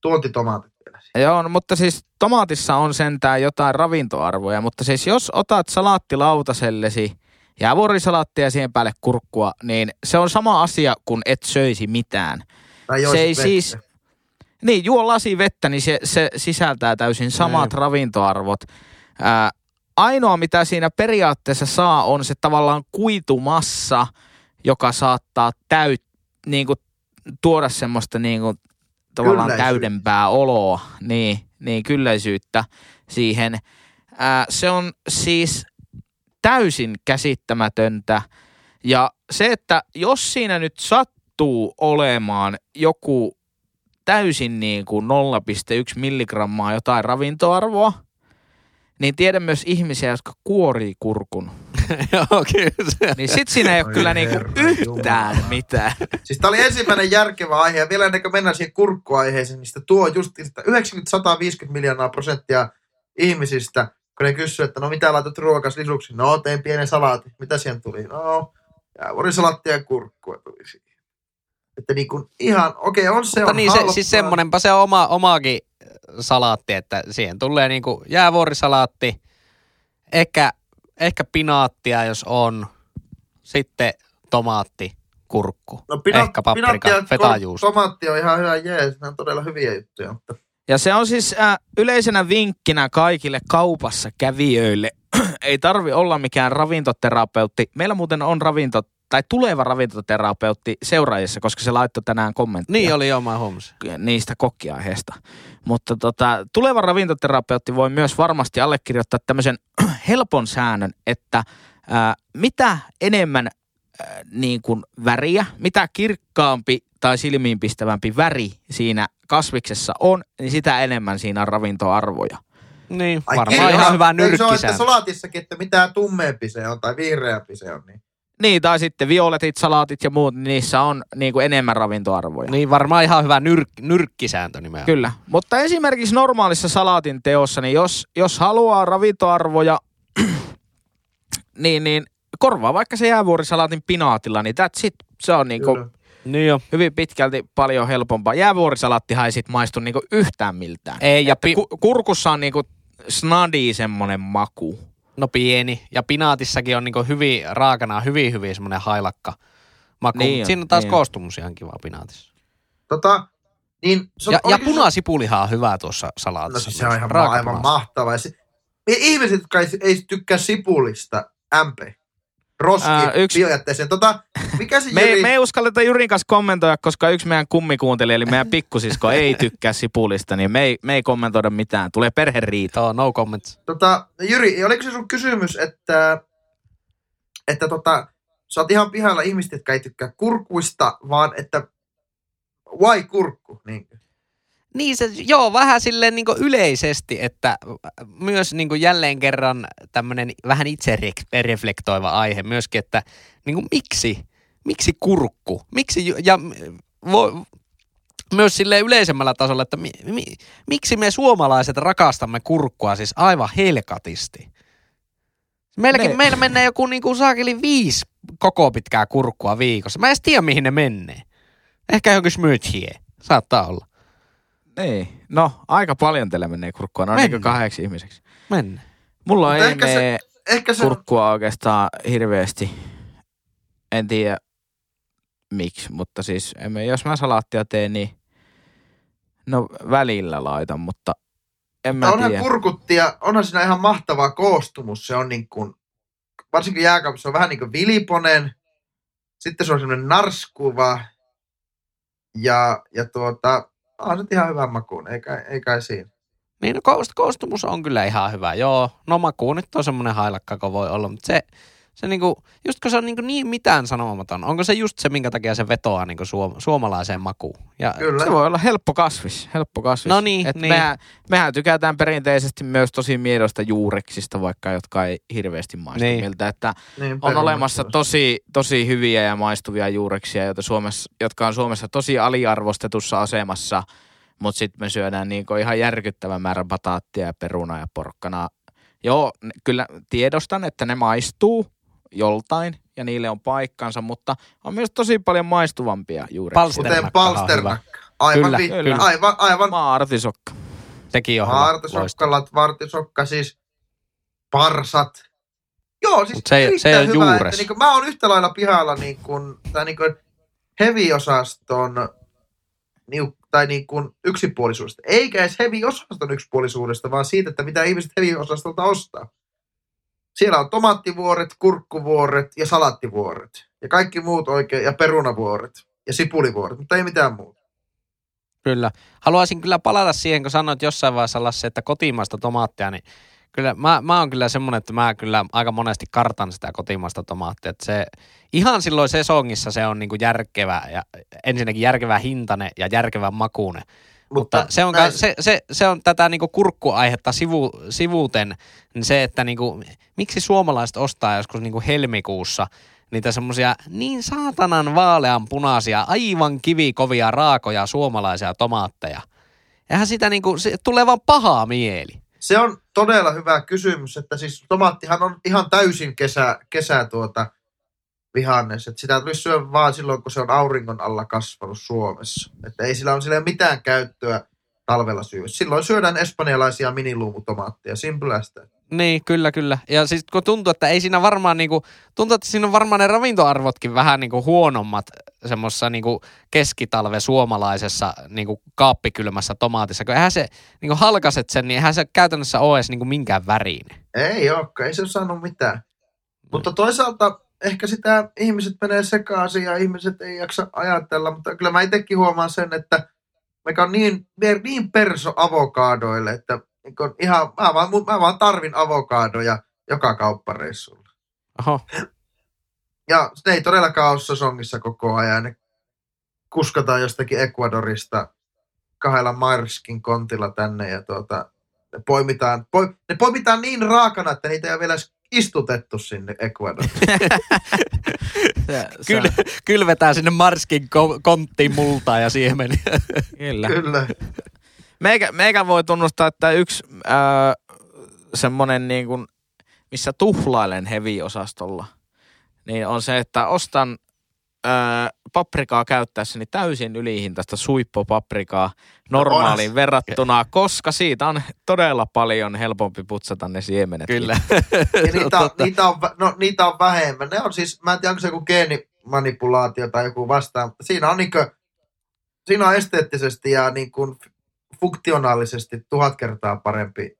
tuontitomaatit vielä. Joo, no, mutta siis tomaatissa on sentään jotain ravintoarvoja, mutta siis jos otat salaattilautasellesi jäävuorisalaattia ja siihen päälle kurkkua, niin se on sama asia kuin et söisi mitään. Tai se ei vettä. siis, niin, juo lasi vettä, niin se, se sisältää täysin samat mm. ravintoarvot. Ää, ainoa, mitä siinä periaatteessa saa, on se tavallaan kuitumassa, joka saattaa täyt, niin kuin, tuoda semmoista niin kuin, tavallaan täydempää oloa, niin, niin kylläisyyttä siihen. Ää, se on siis täysin käsittämätöntä. Ja se, että jos siinä nyt sattuu olemaan joku täysin niin kuin 0,1 milligrammaa jotain ravintoarvoa, niin tiedän myös ihmisiä, jotka kuorii kurkun. <laughs> Joo, kyllä. Niin sit siinä ei ole kyllä niinku yhtään Jumala. mitään. Siis tää oli ensimmäinen järkevä aihe, ja vielä ennen kuin mennään siihen kurkkuaiheeseen, niin sitä tuo just 90-150 miljoonaa prosenttia ihmisistä kun ne kysyy, että no mitä laitat ruokas lisuksi? No tein pienen salaatin. Mitä siihen tuli? No, jäävuorisalaattia ja kurkkua tuli siihen. Että niin kuin ihan, okei, okay, on se Mutta on niin, se, siis semmonenpa se on oma, omaakin salaatti, että siihen tulee niin kuin jäävuorisalaatti, ehkä, ehkä pinaattia, jos on, sitten tomaatti, kurkku, no, pina, ehkä paprika, fetajuusto. Tomaatti on ihan hyvä jees, ne on todella hyviä juttuja, mutta ja se on siis äh, yleisenä vinkkinä kaikille kaupassa kävijöille. <clears throat> Ei tarvi olla mikään ravintoterapeutti. Meillä muuten on ravinto, tai tuleva ravintoterapeutti seuraajissa, koska se laittoi tänään kommenttia. Niin oli oma huomasin. Niistä kokkiaiheesta. Mutta tota, tuleva ravintoterapeutti voi myös varmasti allekirjoittaa tämmöisen <clears throat> helpon säännön, että äh, mitä enemmän niin kuin väriä, mitä kirkkaampi tai silmiinpistävämpi väri siinä kasviksessa on, niin sitä enemmän siinä on ravintoarvoja. Niin, Ai varmaan ihan hyvä nyrkkisääntö. Se on, että salaatissakin, että mitä tummeempi se on tai vihreämpi se on. Niin. Niin, tai sitten violetit, salaatit ja muut, niin niissä on niin kuin enemmän ravintoarvoja. Niin, varmaan ihan hyvä nyrk- nyrkkisääntö nimenomaan. Kyllä, mutta esimerkiksi normaalissa salaatin teossa, niin jos, jos haluaa ravintoarvoja, <clears throat> niin, niin korvaa vaikka se jäävuorisalaatin pinaatilla, niin that's it. Se on niin kuin, Niin jo. hyvin pitkälti paljon helpompaa. Jäävuorisalattihan ei sit maistu niinku yhtään miltään. Ei, ja pi- ku, kurkussa on niinku snadi semmonen maku. no pieni. Ja pinaatissakin on niinku hyvin raakana, hyvin hyvin semmoinen hailakka maku. Niin on, Siinä on taas niin koostumus ihan kiva pinaatissa. Tota, niin, se on- Ja, ja punasipulihan on hyvä tuossa No salaatissa. siis se on ihan aivan punas. mahtava. Ja se, ne ihmiset, jotka ei, ei tykkää sipulista, MP, roski, Ää, yksi-. Tota, mikä se <laughs> Me, Jyri, me ei uskalleta Jurin kanssa kommentoida, koska yksi meidän kummikuuntelija, eli meidän pikkusisko, <laughs> ei tykkää sipulista, niin me ei, me ei kommentoida mitään. Tulee perheriita. Joo, no comments. tota, Jyri, oliko se sun kysymys, että, että tota, sä oot ihan pihalla ihmiset, jotka ei tykkää kurkuista, vaan että why kurkku? Niin. Niin se, joo, vähän silleen niin yleisesti, että myös niin jälleen kerran tämmöinen vähän itse reflektoiva aihe myöskin, että niin miksi, miksi kurkku, miksi, ja vo, myös sille yleisemmällä tasolla, että mi, mi, miksi me suomalaiset rakastamme kurkkua siis aivan helkatisti. Meilläkin, Ne- meillä menee joku niin kuin saakeli viisi koko pitkää kurkkua viikossa. Mä en tiedä, mihin ne menee. Ehkä joku smoothie. Saattaa olla. Niin. No, aika paljon teillä menee kurkkua. No niin kahdeksi ihmiseksi. Mennään. Mulla Mutta ei ehkä se- mene Ehkä se, kurkkua oikeastaan hirveästi. En tiedä miksi, mutta siis en mä, jos mä salaattia teen, niin no välillä laitan, mutta en mä onhan tiedä. kurkutti ja onhan siinä ihan mahtava koostumus. Se on niin kuin, varsinkin jääkaapissa on vähän niin kuin viliponen. Sitten se on semmoinen narskuva. Ja, ja tuota, on se ihan hyvän makuun, ei kai, ei kai siinä. Niin, no koost- koostumus on kyllä ihan hyvä. Joo, no maku nyt on semmoinen hailakka, voi olla, mutta se, se niinku, just kun se on niinku niin mitään sanomaton, onko se just se, minkä takia se vetoaa niinku suom- suomalaiseen makuun? Ja, Kyllä. Se voi olla helppo kasvis, helppo kasvis. No niin, Et niin. Mehän, mehän tykätään perinteisesti myös tosi miedosta juureksista, vaikka jotka ei hirveästi maistu Niin. miltä. Että Niin, on olemassa tosi, tosi hyviä ja maistuvia juureksia, joita Suomessa, jotka on Suomessa tosi aliarvostetussa asemassa, mutta sitten me syödään niinku ihan järkyttävä määrä bataattia ja perunaa ja porkkanaa. Joo, kyllä tiedostan, että ne maistuu joltain ja niille on paikkansa, mutta on myös tosi paljon maistuvampia Kuten Palsternakka on palsternakka. Aivan, Kyllä, vi- kyllä. aivan, aivan Maa-artisokka. sekin on hyvä. loistava. Vartisokkalat, vartisokka, siis parsat. Joo, siis Mut se se ole hyvä, juures. Että niin mä oon yhtä lailla pihalla niin kuin, tai niin kuin heavy-osaston niu, tai niin kuin yksipuolisuudesta. Eikä edes heavy-osaston yksipuolisuudesta, vaan siitä, että mitä ihmiset heavy-osastolta ostaa. Siellä on tomaattivuoret, kurkkuvuoret ja salattivuoret. Ja kaikki muut oikein, ja perunavuoret ja sipulivuoret, mutta ei mitään muuta. Kyllä. Haluaisin kyllä palata siihen, kun sanoit jossain vaiheessa Lassi, että kotimaista tomaattia, niin kyllä mä, mä oon kyllä semmonen, että mä kyllä aika monesti kartan sitä kotimaista tomaattia. Että se, ihan silloin sesongissa se on niinku järkevä ja ensinnäkin järkevä hintainen ja järkevän makuune. Mutta se on, näin- ka- se, se, se on tätä niinku kurkkuaihetta sivu, sivuuten, niin se, että niinku, miksi suomalaiset ostaa joskus niinku helmikuussa niitä semmoisia niin saatanan vaalean punaisia, aivan kivikovia, raakoja suomalaisia tomaatteja. Eihän sitä niinku, se tulee vaan pahaa mieli. Se on todella hyvä kysymys, että siis tomaattihan on ihan täysin kesä, kesä tuota vihannes. Että sitä tulisi syödä vaan silloin, kun se on auringon alla kasvanut Suomessa. Että ei sillä ole sillä mitään käyttöä talvella syödä. Silloin syödään espanjalaisia miniluumutomaatteja, that. Niin, kyllä, kyllä. Ja siis kun tuntuu, että ei siinä varmaan niinku, tuntuu, että siinä on varmaan ne ravintoarvotkin vähän niinku huonommat semmoisessa niinku keskitalve suomalaisessa niinku kaappikylmässä tomaatissa. Kun eihän se, niinku halkaset sen, niin eihän se käytännössä ole edes niinku minkään värinen. Ei olekaan, ei se ole saanut mitään. Mutta toisaalta ehkä sitä ihmiset menee sekaisin ja ihmiset ei jaksa ajatella, mutta kyllä mä itsekin huomaan sen, että mikä on niin, niin perso avokadoille, että niin ihan, mä, vaan, mä vaan tarvin avokaadoja joka kauppareissulla. Oho, Ja ne ei todellakaan ole sesongissa koko ajan. Ne kuskataan jostakin Ecuadorista kahdella Marskin kontilla tänne ja tuota, ne poimitaan, poi, ne poimitaan niin raakana, että niitä ei ole vielä edes istutettu sinne Ecuadoriin. <laughs> Se, Kyl, kylvetään sinne Marskin ko- konttiin multaa ja siemeniä. <laughs> kyllä. Kyllä. Meikä, meikä voi tunnustaa, että yksi ää, semmonen niin kuin, missä tuhlailen heavy-osastolla, niin on se, että ostan öö, paprikaa käyttäessäni täysin ylihintaista suippopaprikaa normaaliin verrattuna, koska siitä on todella paljon helpompi putsata ne siemenet. Kyllä. <laughs> Ja niitä, on, niitä, on, no, niitä on vähemmän. Ne on siis, mä en tiedä, onko se joku geenimanipulaatio tai joku vastaan, siinä on, niinkö, siinä on esteettisesti ja niin kuin funktionaalisesti tuhat kertaa parempi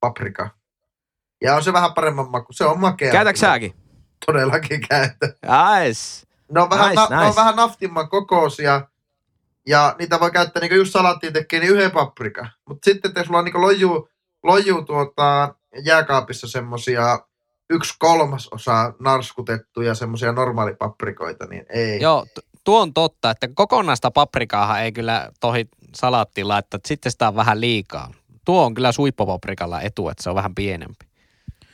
paprika. Ja on se vähän paremman maku. Se on makea. Käytätkö säkin? Todellakin <laughs> käytän. Nice. Ne on vähän, Nice, nice, na, ne on nice. vähän naftimman kokoisia. Ja niitä voi käyttää, niin kuin just salaattiin tekee, niin yhden paprika. Mutta sitten, että jos sulla on niin loju, loju tuota, jääkaapissa semmosia yksi kolmas osa narskutettuja semmosia normaalipaprikoita, niin ei. Joo, tuo on totta, että kokonaista paprikaahan ei kyllä tohi salaattiin laittaa, että sitten sitä on vähän liikaa. Tuo on kyllä suippopaprikalla etu, että se on vähän pienempi.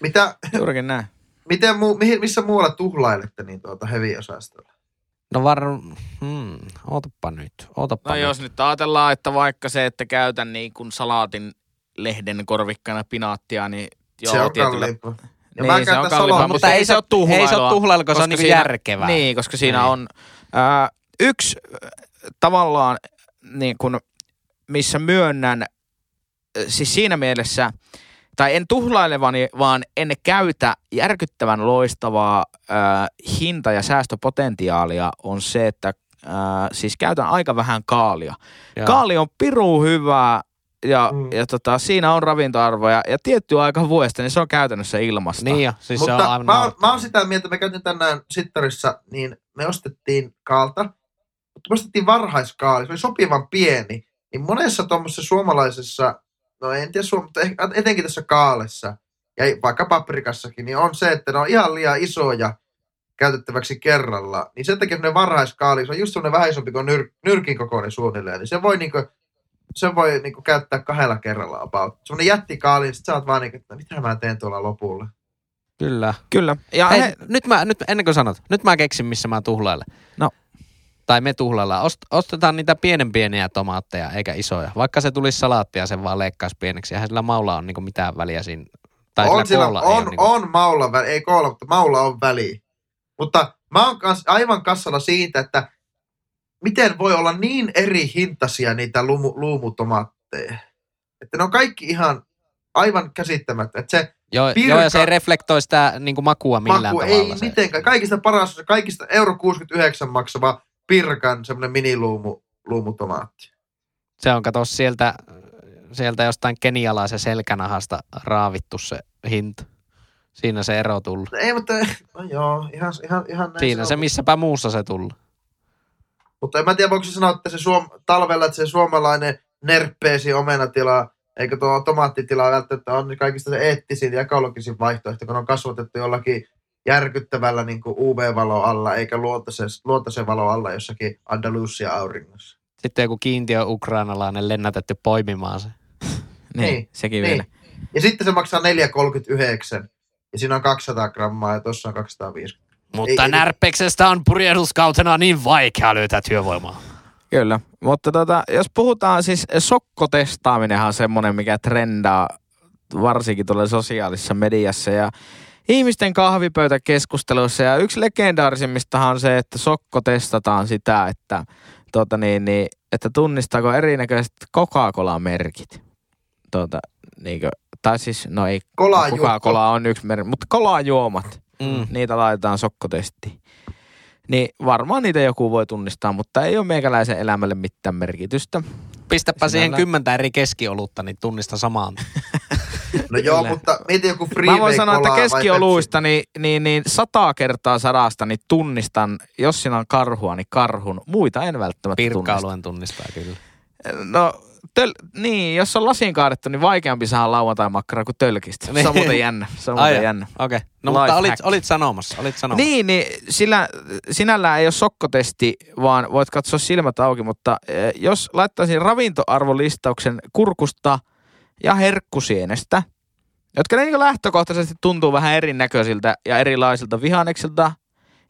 Mitä, Juurikin näin. miten muu, mihin, missä muualla tuhlailette niin tuota heavy-osastolla? No var... Hmm, ootapa nyt, ootapa No nyt. jos nyt ajatellaan, että vaikka se, että käytän niin kuin salaatin lehden korvikkana pinaattia, niin joo, se on tietyllä- kalliimpaa. Ja Niin, se käytän on kalliimpaa, mutta ei se ole tuhlailua. Ei se ole tuhlailua, kun se on koska niinku siinä- järkevää. Niin, koska siinä Niin. on ää, yksi äh, tavallaan niin kuin, missä myönnän, äh, siis siinä mielessä, tai en tuhlailevani, vaan en käytä järkyttävän loistavaa ää, hinta- ja säästöpotentiaalia on se, että ää, siis käytän aika vähän kaalia. Joo. Kaali on piru hyvää ja, Mm. ja tota, siinä on ravintoarvoja ja tietty aika vuodesta, niin se on käytännössä ilmasta. Niin jo, siis se on Mutta aivan mä, oon- mä oon sitä mieltä, me käytiin tänään Sittarissa, niin me ostettiin kaalta, mutta me ostettiin varhaiskaali, se oli sopivan pieni. Niin monessa tuommoisessa suomalaisessa, no en tiedä suom- mutta ehkä- etenkin tässä kaalessa, ja vaikka paprikassakin, niin on se, että ne on ihan liian isoja käytettäväksi kerralla. Niin sen takia semmoinen varhaiskaali, se on just semmoinen vähän isompi kuin nyr- nyrkin kokoinen suunnilleen, niin se voi niinku, se voi niinku käyttää kahdella kerralla about. Semmoinen jättikaali, niin sit sä oot vaan niinku, että mitä mä teen tuolla lopulla. Kyllä. Kyllä. Ja Hei, he, nyt mä, nyt, ennen kuin sanot, nyt mä keksin, missä mä tuhlailen. No. Tai me tuhlaillaan. Ost, ostetaan niitä pienen pieniä tomaatteja, eikä isoja. Vaikka se tulisi salaattia, sen vaan leikkaisi pieneksi. Eihän sillä maulla on niinku mitään väliä siinä. Tai on, sillä sillä, on, niinku, on maulla väli, ei koolla, mutta maulla on väliä. Mutta mä oon kans, aivan kassalla siitä, että miten voi olla niin eri hintaisia niitä lumu, luumutomaatteja. Että ne on kaikki ihan aivan käsittämättä. Että se joo, pirka- joo, ja se ei reflektoi sitä niinku makua millään maku tavalla. ei se. mitenkään. Kaikista paras, kaikista euro 69 maksava pirkan semmoinen miniluumu luumutomaatti. Se on, kato, sieltä, sieltä jostain kenialaisen selkänahasta raavittu se hinta. Siinä se ero tullut. Ei, mutta no joo, ihan, ihan, ihan näin Siinä se, on. missäpä muussa se tullut. Mutta en mä tiedä, voiko se sanoa, että se suom- talvella, että se suomalainen nerppeesi omenatila, eikö tuo tomaattitila välttämättä on kaikista se eettisin ja ekologisin vaihtoehto, kun on kasvatettu jollakin järkyttävällä niin UV-valo alla, eikä luontaisen, luontaisen valo alla jossakin Andalusia auringossa. Sitten joku kiintiö ukrainalainen lennätetty poimimaan se. <laughs> niin, niin, sekin Niin. vielä. Ja sitten se maksaa 4,39 ja siinä on 200 grammaa ja tuossa on 250. Mutta Ei- ei- närpeksestä on purjehduskautena niin vaikea löytää työvoimaa. Kyllä, mutta tota, jos puhutaan siis sokkotestaaminenhan on semmoinen, mikä trendaa varsinkin tuolla sosiaalisessa mediassa ja ihmisten kahvipöytäkeskusteluissa ja yksi legendaarisimmistahan on se, että sokko testataan sitä, että, tota niin, niin, että tunnistaako erinäköiset Coca-Cola-merkit. Tota, niinkö, tai siis, no ei. Coca-Cola on yksi merkki, mutta kolajuomat Mm. niitä laitetaan sokkotestiin. Niin varmaan niitä joku voi tunnistaa, mutta ei ole meikäläisen elämälle mitään merkitystä. Pistäpä siihen Sinällä- kymmentä eri keskiolutta, niin tunnista samaan. <laughs> No joo, mutta mieti joku freeway Mä voin sanoa, että keskioluista niin, niin, niin sata kertaa sadasta niin tunnistan, jos siinä on karhua, niin karhun. Muita en välttämättä tunnista. Pirkka-alueen tunnistaa kyllä. No, töl, niin, jos on lasiin kaadettu, niin vaikeampi saada lauantai-makkaraa kuin tölkistä. Se on Niin. muuten jännä. Se on Ai muuten jännä. Okei. Okay. No Life mutta olit, hack. olit sanomassa, olit sanomassa. Niin, niin sillä, sinällään ei ole sokkotesti, vaan voit katsoa silmät auki, mutta eh, jos laittaisin ravintoarvolistauksen kurkusta ja herkkusienestä, jotka ne niin lähtökohtaisesti tuntuu vähän erinäköisiltä ja erilaisilta vihanneksilta,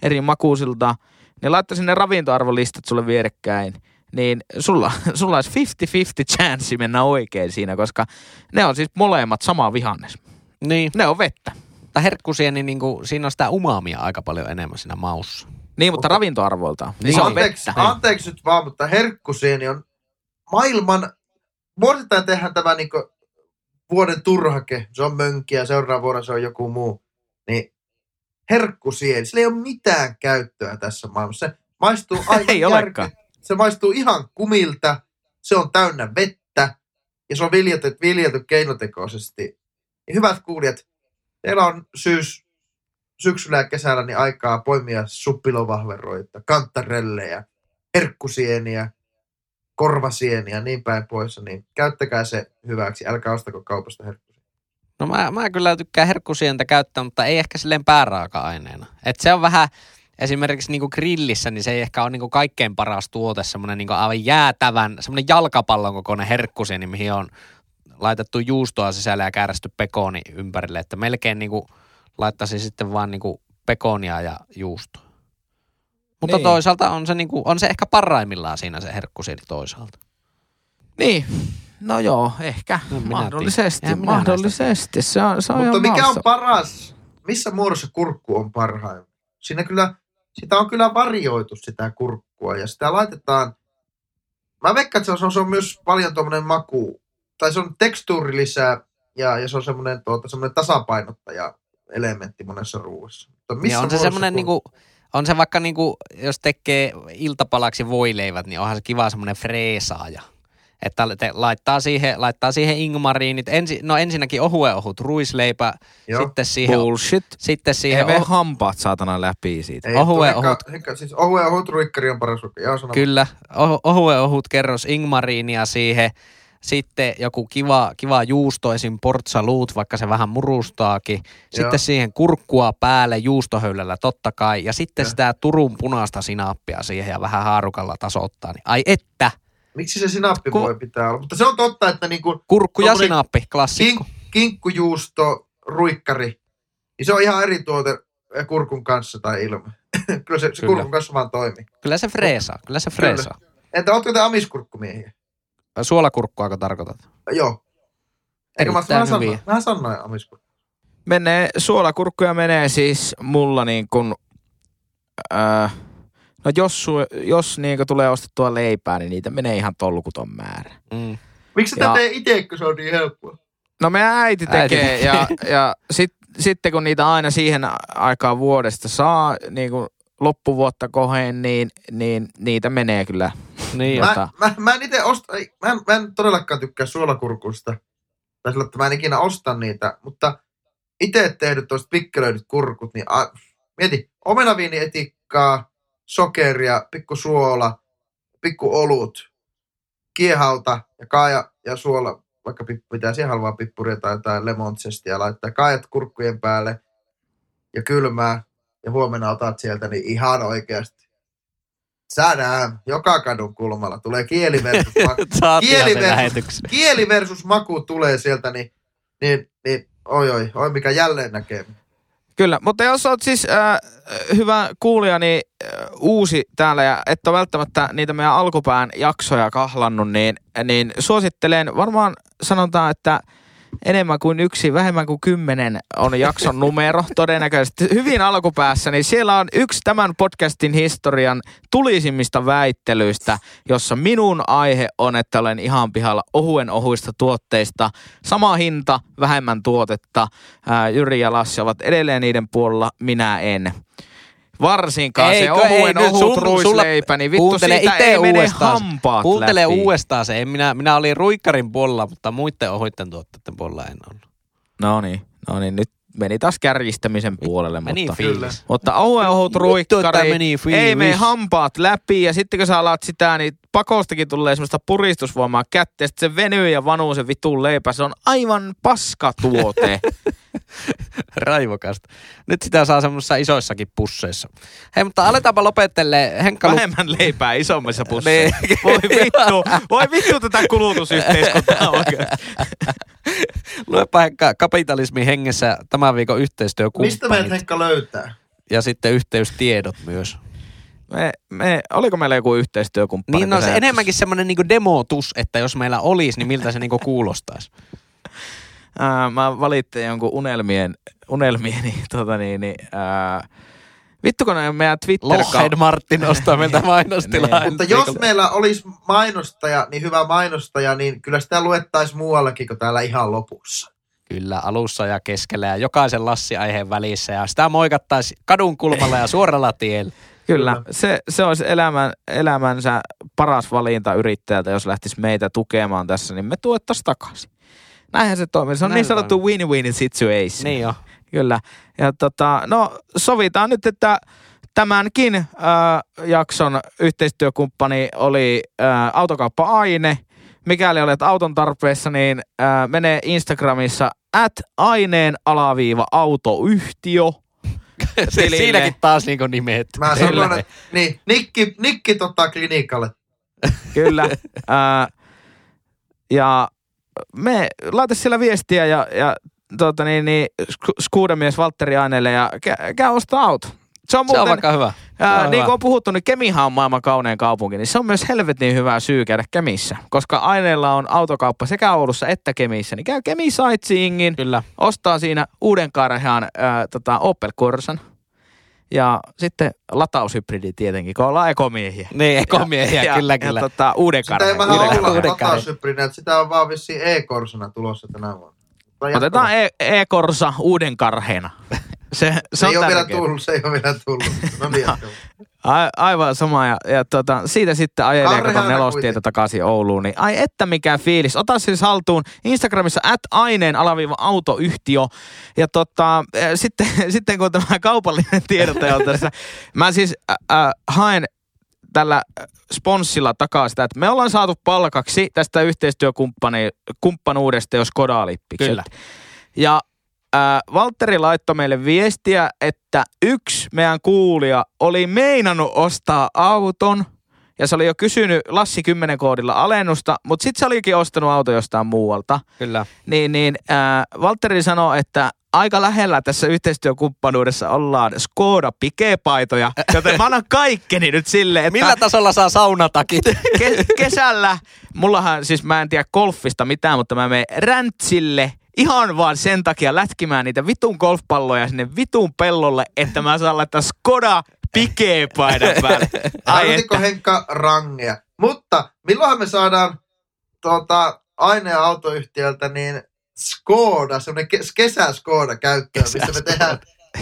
eri makuisilta, niin laittaisin ne ravintoarvolistat sulle vierekkäin, niin sulla, <laughs> sulla olisi 50-50 chanssi mennä oikein siinä, koska ne on siis molemmat sama vihannes. niin. Ne on vettä. Tai herkkusieni, niin kuin, siinä on sitä umamia aika paljon enemmän siinä maussa. Niin, mutta ravintoarvoiltaan. Niin se on anteeksi, vettä. anteeksi nyt vaan, mutta herkkusieni on maailman... Vuosittain tehdään tämä niin vuoden turhake. Se on mönkkiä, seuraavana vuonna se on joku muu. Niin herkkusieni, sillä ei ole mitään käyttöä tässä maailmassa. Se maistuu <laughs> aivan Ei olekaan. Se maistuu ihan kumilta, se on täynnä vettä ja se on viljelty, viljelty keinotekoisesti. Niin hyvät kuulijat, teillä on syys, syksyllä ja kesällä niin aikaa poimia suppilovahveroita, kantarellejä, herkkusieniä, korvasieniä ja niin päin pois. Niin käyttäkää se hyväksi, älkää ostako kaupasta herkkusieniä. No mä, mä kyllä tykkään herkkusientä käyttää, mutta ei ehkä silleen pääraaka-aineena. Et se on vähän, esimerkiksi niinku grillissä, niin se ei ehkä ole niinku kaikkein paras tuote, semmoinen niinku aivan jäätävän, semmoinen jalkapallon kokoinen herkkusieni, mihin on laitettu juustoa sisälle ja käärästy pekoni ympärille, että melkein niinku laittaisi sitten vaan niinku pekonia ja juustoa. Mutta Niin. niin. toisaalta on se, niinku, on se ehkä parhaimmillaan siinä se herkkusieni toisaalta. Niin. No joo, ehkä. No mahdollisesti. Mahdollisesti. Se on, se on Mutta mikä on maassa. paras, missä muodossa kurkku on parhain? Siinä kyllä, sitä on kyllä varjoitu sitä kurkkua ja sitä laitetaan, mä veikkaan, että se on, se on myös paljon tuommoinen maku, tai se on tekstuurilisää ja, ja se on semmoinen, tuota, semmoinen tasapainottaja elementti monessa ruuassa. Mutta Niin on se semmoinen kurkku- niinku, on se vaikka niinku, jos tekee iltapalaksi voileivät, niin onhan se kiva semmoinen freesaaja. Että te laittaa siihen, laittaa siihen ingmariinit. Ensi, no ensinnäkin ohuen ohut ruisleipä, Joo. sitten siihen, Bullshit. sitten Ei siihen mene oh, hampaat saatana läpi siitä. Ei, ohue Henkka- ohut. Henkka, siis ohue ohut ruikkari on paras sano. kyllä, oh, ohuen ohut kerros ingmariinia siihen, sitten joku kiva, kiva juusto, esim. portsaluut, vaikka se vähän murustaakin. Sitten Joo. siihen kurkkua päälle juustohöylällä totta kai. Ja sitten Joo. sitä Turun punaista sinappia siihen ja vähän haarukalla tasoittaa. Niin, ai että, Miksi se sinappi Ku- voi pitää olla? Mutta se on totta, että niinku kurkku ja sinappi, klassikko. kink, kinkkujuusto, ruikkari, niin se on ihan eri tuote eh, kurkun kanssa tai ilman. <laughs> Kyllä se, se Kyllä. kurkun kanssa vaan toimii. Kyllä se freesaa, kyllä se freesaa. Entä ootko te amiskurkkumiehiä? Suolakurkkuako tarkoitat? Joo. Eikö mä vähän sanoin, vähän sanoin amiskurkku. Menee, suolakurkkuja menee siis mulla niin kuin, äh, no jos, su, jos niin kuin tulee ostettua leipää, niin niitä menee ihan tolkuton määrä. Mm. Miksi sä Ja- tee itse, kun se on niin helppoa? No meidän äiti tekee Äiti tekee. ja, ja sit, sitten kun niitä aina siihen aikaan vuodesta saa niin kuin loppuvuotta koheen, niin, niin niitä menee kyllä. Niin, Mä, Jota- mä, mä, en ite osta, ei, mä, en, mä en todellakaan tykkää suolakurkusta. Tai sillä, että mä en ikinä osta niitä, mutta itse tehdyt tuosta pikkelöidyt kurkut, niin a, mieti, omenaviinietikkaa, sokeria, pikku suola, pikku olut, kiehalta ja kaaja ja suola, vaikka pitää siihen halvaa pippuria tai jotain lemontsestia laittaa, kaajat kurkkujen päälle ja kylmää ja huomenna otat sieltä, niin ihan oikeasti. Saadaan joka kadun kulmalla. Tulee kieli versus, maku, <laughs> Kieli versus- kieli versus maku tulee sieltä, niin, niin, niin oi oi, oi mikä jälleen näkee. Kyllä, mutta jos oot siis äh, hyvä kuulija, niin äh, uusi täällä ja et ole välttämättä niitä meidän alkupään jaksoja kahlannut, niin, niin suosittelen, varmaan sanotaan, että enemmän kuin yksi, vähemmän kuin kymmenen on jakson numero <laughs> todennäköisesti. Hyvin alkupäässä, niin siellä on yksi tämän podcastin historian tulisimmista väittelyistä, jossa minun aihe on, että olen ihan pihalla ohuen ohuista tuotteista. Sama hinta, vähemmän tuotetta. Jyri ja Lassi ovat edelleen niiden puolella, minä en. Varsinkaan Eikö, se ohuen ei, ohut sun- ruisleipä, niin vittu kuuntele siitä ite ei mene uudestaan. hampaat Kuuntele läpi. uudestaan se. En minä, minä olin ruikkarin puolella, mutta muiden ohuitten tuotteiden puolella en ollut. No niin, no niin, nyt meni taas kärjistämisen puolelle, Meni mutta... fiilis. Mutta ohuen ohut ruikkari, meni fiilis. ei mene hampaat läpi ja sitten kun sä alat sitä, niin pakostakin tulee semmoista puristusvoimaa kättä ja sitten se venyy ja vanuu se vitun leipä. Se on aivan paskatuote. <laughs> <laughs> Raivokasta. Nyt sitä saa semmoisissa isoissakin pusseissa. Hei, mutta aletaanpa lopettele. Henkka Lu- Vähemmän leipää isommissa <laughs> pusseissa. Niin. Voi vittu, voi vittu tätä kulutusyhteiskuntaa <laughs> oikein. luepa Henkka kapitalismin hengessä tämän viikon yhteistyökumppanit. Mistä meidät Henkka löytää? Ja sitten yhteystiedot myös. Me, me, oliko meillä joku yhteistyökumppani? Niin no se enemmänkin semmoinen niinku demotus, että jos meillä olisi, niin miltä se niinku kuulostaisi. Ää, mä valittiin jonkun unelmien, unelmieni <laughs> tota niin, niin, ää, Vittu kun meidän twitter Lockheed Martin ostaa meiltä mainostilaa. <laughs> Niin. Mutta jos meillä olisi mainostaja, niin hyvä mainostaja, niin kyllä sitä luettaisiin muuallakin kuin täällä ihan lopussa. Kyllä, alussa ja keskellä ja jokaisen Lassi-aiheen välissä ja sitä moikattaisiin kadun kulmalla ja suoralla tiellä. <laughs> Kyllä, Kyllä. se, se olisi elämän, elämänsä paras valinta yrittäjältä, jos lähtisi meitä tukemaan tässä, niin me tuettaisiin takaisin. Näinhän se toimii. Se on Näin niin sanottu on. win-win situation. Niin jo. Kyllä. Ja tota, no sovitaan nyt, että tämänkin äh, jakson yhteistyökumppani oli äh, autokauppa Aine. Mikäli olet auton tarpeessa, niin äh, mene Instagramissa at aineen alaviiva autoyhtiö. <laughs> Se, Tilille. siinäkin taas niinku nimet. Mä sanon, että niin, Nikki, Nikki tota klinikalle. Kyllä. <laughs> Ää, ja me laita siellä viestiä ja, ja tota niin, niin, sku- skuudemies Valtteri Aineelle ja kä- käy ostaa auto. Se on Se on muuten, vaikka hyvä. Se on ää, niin hyvä. kuin on puhuttu, niin Kemihan on maailman kaunein kaupunki, niin se on myös helvetin hyvä syy käydä Kemissä. Koska Aineella on autokauppa sekä Oulussa että Kemissä, niin käy Kemi Sightseeingin, Kyllä. ostaa siinä uuden kaarhan ää, tota Opel Corsan. Ja sitten lataushybridi tietenkin, kun ollaan ekomiehiä. Niin, ekomiehiä, ja, kyllä, ja, kyllä. Ja tota, uuden Sitä ei karheen. vähän uuden Uuden olla karheen. uuden karhe. lataushybrinen, että sitä on vaan vissiin e-korsana tulossa tänä vuonna. Otetaan e- e-korsa uuden karheena. Se, se, Se on ei ole vielä tullut, se ei ole vielä tullut. No niin. <laughs> A- aivan sama. Ja, ja tota, siitä sitten ajelee kato nelostietä takaisin Ouluun. Niin, ai että mikä fiilis. Ota siis haltuun Instagramissa at aineen alaviiva autoyhtiö. Ja tota, äh, sitten, <laughs> sitten kun tämä kaupallinen tiedottaja on tässä. Mä siis äh, äh, haen tällä sponssilla takaa sitä, että me ollaan saatu palkaksi tästä yhteistyökumppanuudesta jo Skoda-lippikset. Kyllä. Ja äh, Valtteri laittoi meille viestiä, että yksi meidän kuulija oli meinannut ostaa auton, ja se oli jo kysynyt Lassi 10 koodilla alennusta, mutta sitten se olikin ostanut auto jostain muualta. Kyllä. Niin, niin äh, Valtteri sanoi, että aika lähellä tässä yhteistyökumppanuudessa ollaan Skoda pikepaitoja, <laughs> joten mä annan kaikkeni nyt sille, että Millä tasolla saa saunatakit? <laughs> ke- kesällä, mullahan siis mä en tiedä golfista mitään, mutta mä menen räntsille ihan vaan sen takia lätkimään niitä vitun golfpalloja sinne vitun pellolle, että mä saan laittaa Skoda pikepaidan päälle. Ai että, Henkka rangia? Mutta milloinhan me saadaan tuota, aineen autoyhtiöltä niin Skoda, semmoinen kes- kesä Skoda käyttöön, missä me Kesä tehdään,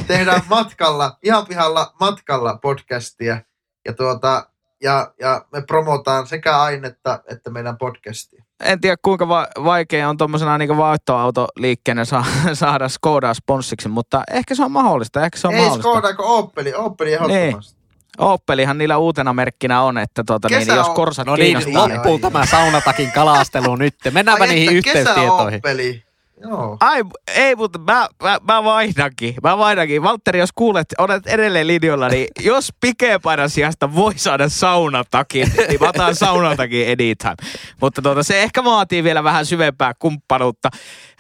tehdään matkalla, ihan pihalla matkalla podcastia. Ja, tuota, ja, ja me promotaan sekä ainetta että meidän podcastia. En tiedä kuinka va- vaikea on tuommoisena niin vaihtoautoliikkeenä sa- <laughs> saada Skodaa sponssiksi, mutta ehkä se on mahdollista, ehkä se on Ei mahdollista. Skoda, kun Opeli, Opeli ehdottomasti. Opelihan niillä uutena merkkinä on, että tuota, niin, Kesä jos on- korsat No niin, loppuu tämä saunatakin kalastelu nyt. Mennäänpä niihin yhteystietoihin. Kesäoppeli. Joo. Ai, ei, mutta mä, mä, mä vaihdankin. Mä vaihdankin. Valtteri, jos kuulet, olet edelleen linjoilla, niin <laughs> jos pikepaidan sijasta voi saada saunatakin, niin mä otan saunatakin anytime. Mutta tuota, se ehkä vaatii vielä vähän syvempää kumppanuutta.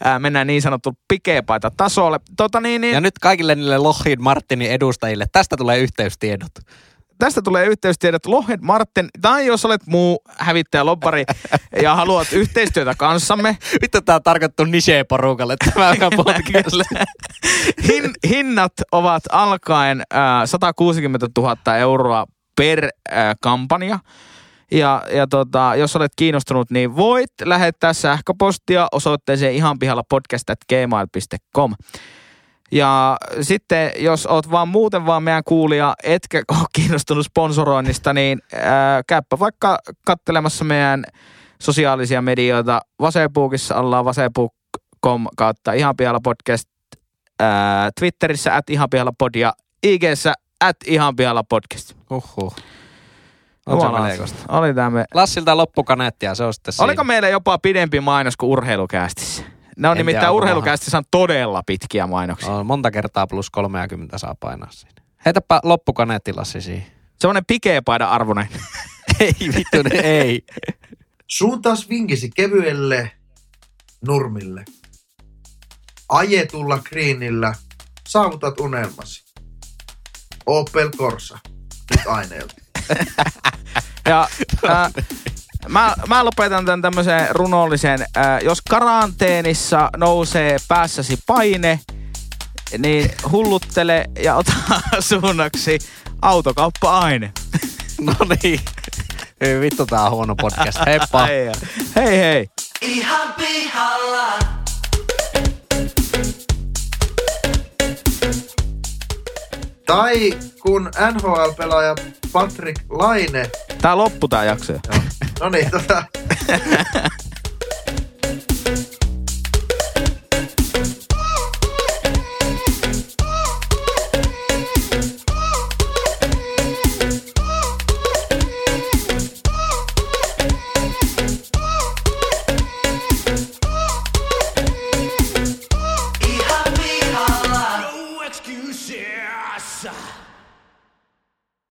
Ää, mennään niin sanottu pikepaita tasolle. Tota niin, niin, Ja nyt kaikille niille Lockheed Martinin edustajille, tästä tulee yhteystiedot. Tästä tulee yhteystiedot Lockheed Martin, tai jos olet muu hävittäjä lobbari <laughs> ja haluat yhteistyötä kanssamme, Vittu tää on tarkoittu niche-porukalle tämä <laughs> podcast. Hin, hinnat ovat alkaen äh, 160 000 euroa per äh, kampanja. Ja, ja tota, jos olet kiinnostunut, niin voit lähettää sähköpostia osoitteeseen ihan pihalla podcast.gmail.com. Ja sitten, jos oot vaan muuten vaan meidän kuulija, etkä ole kiinnostunut sponsoroinnista, niin ää, käyppä vaikka kattelemassa meidän sosiaalisia medioita. Vasepuukissa ollaan vasepuuk.com kautta ihan pihalla podcast ää, Twitterissä at ihan pihalla pod ja IGssä at ihan pihalla podcast. Uhuh. Melkoista. Oli tää me. Lassilta loppukaneettia, se on sitten siinä. Oliko meillä jopa pidempi mainos kuin urheilukästissä? Ne on En nimittäin urheilukästissä on todella pitkiä mainoksia. On monta kertaa plus 30 saa painaa siinä. Heitäpä loppukaneetti Lassi siihen. Semmoinen pikepaidan arvoinen. <laughs> ei vittu, ne ei. Suuntaus vinkisi kevyelle nurmille. Ajetulla greenillä saavutat unelmasi. Opel Corsa. Nyt aineelta. Ja <laughs> ää, mä, mä lopetan tämän tämmöiseen runollisen. Ää, jos karanteenissa nousee päässäsi paine, niin hulluttele ja ota <laughs> suunnaksi autokauppa-aine. No niin. Ei vittu, tää on huono podcast. Heippa. Hei, hei. hei. Ihan pihalla. Tai kun NHL-pelaaja Patrick Laine, Tää loppu tää jakso. jo. No niin, tota, <laughs>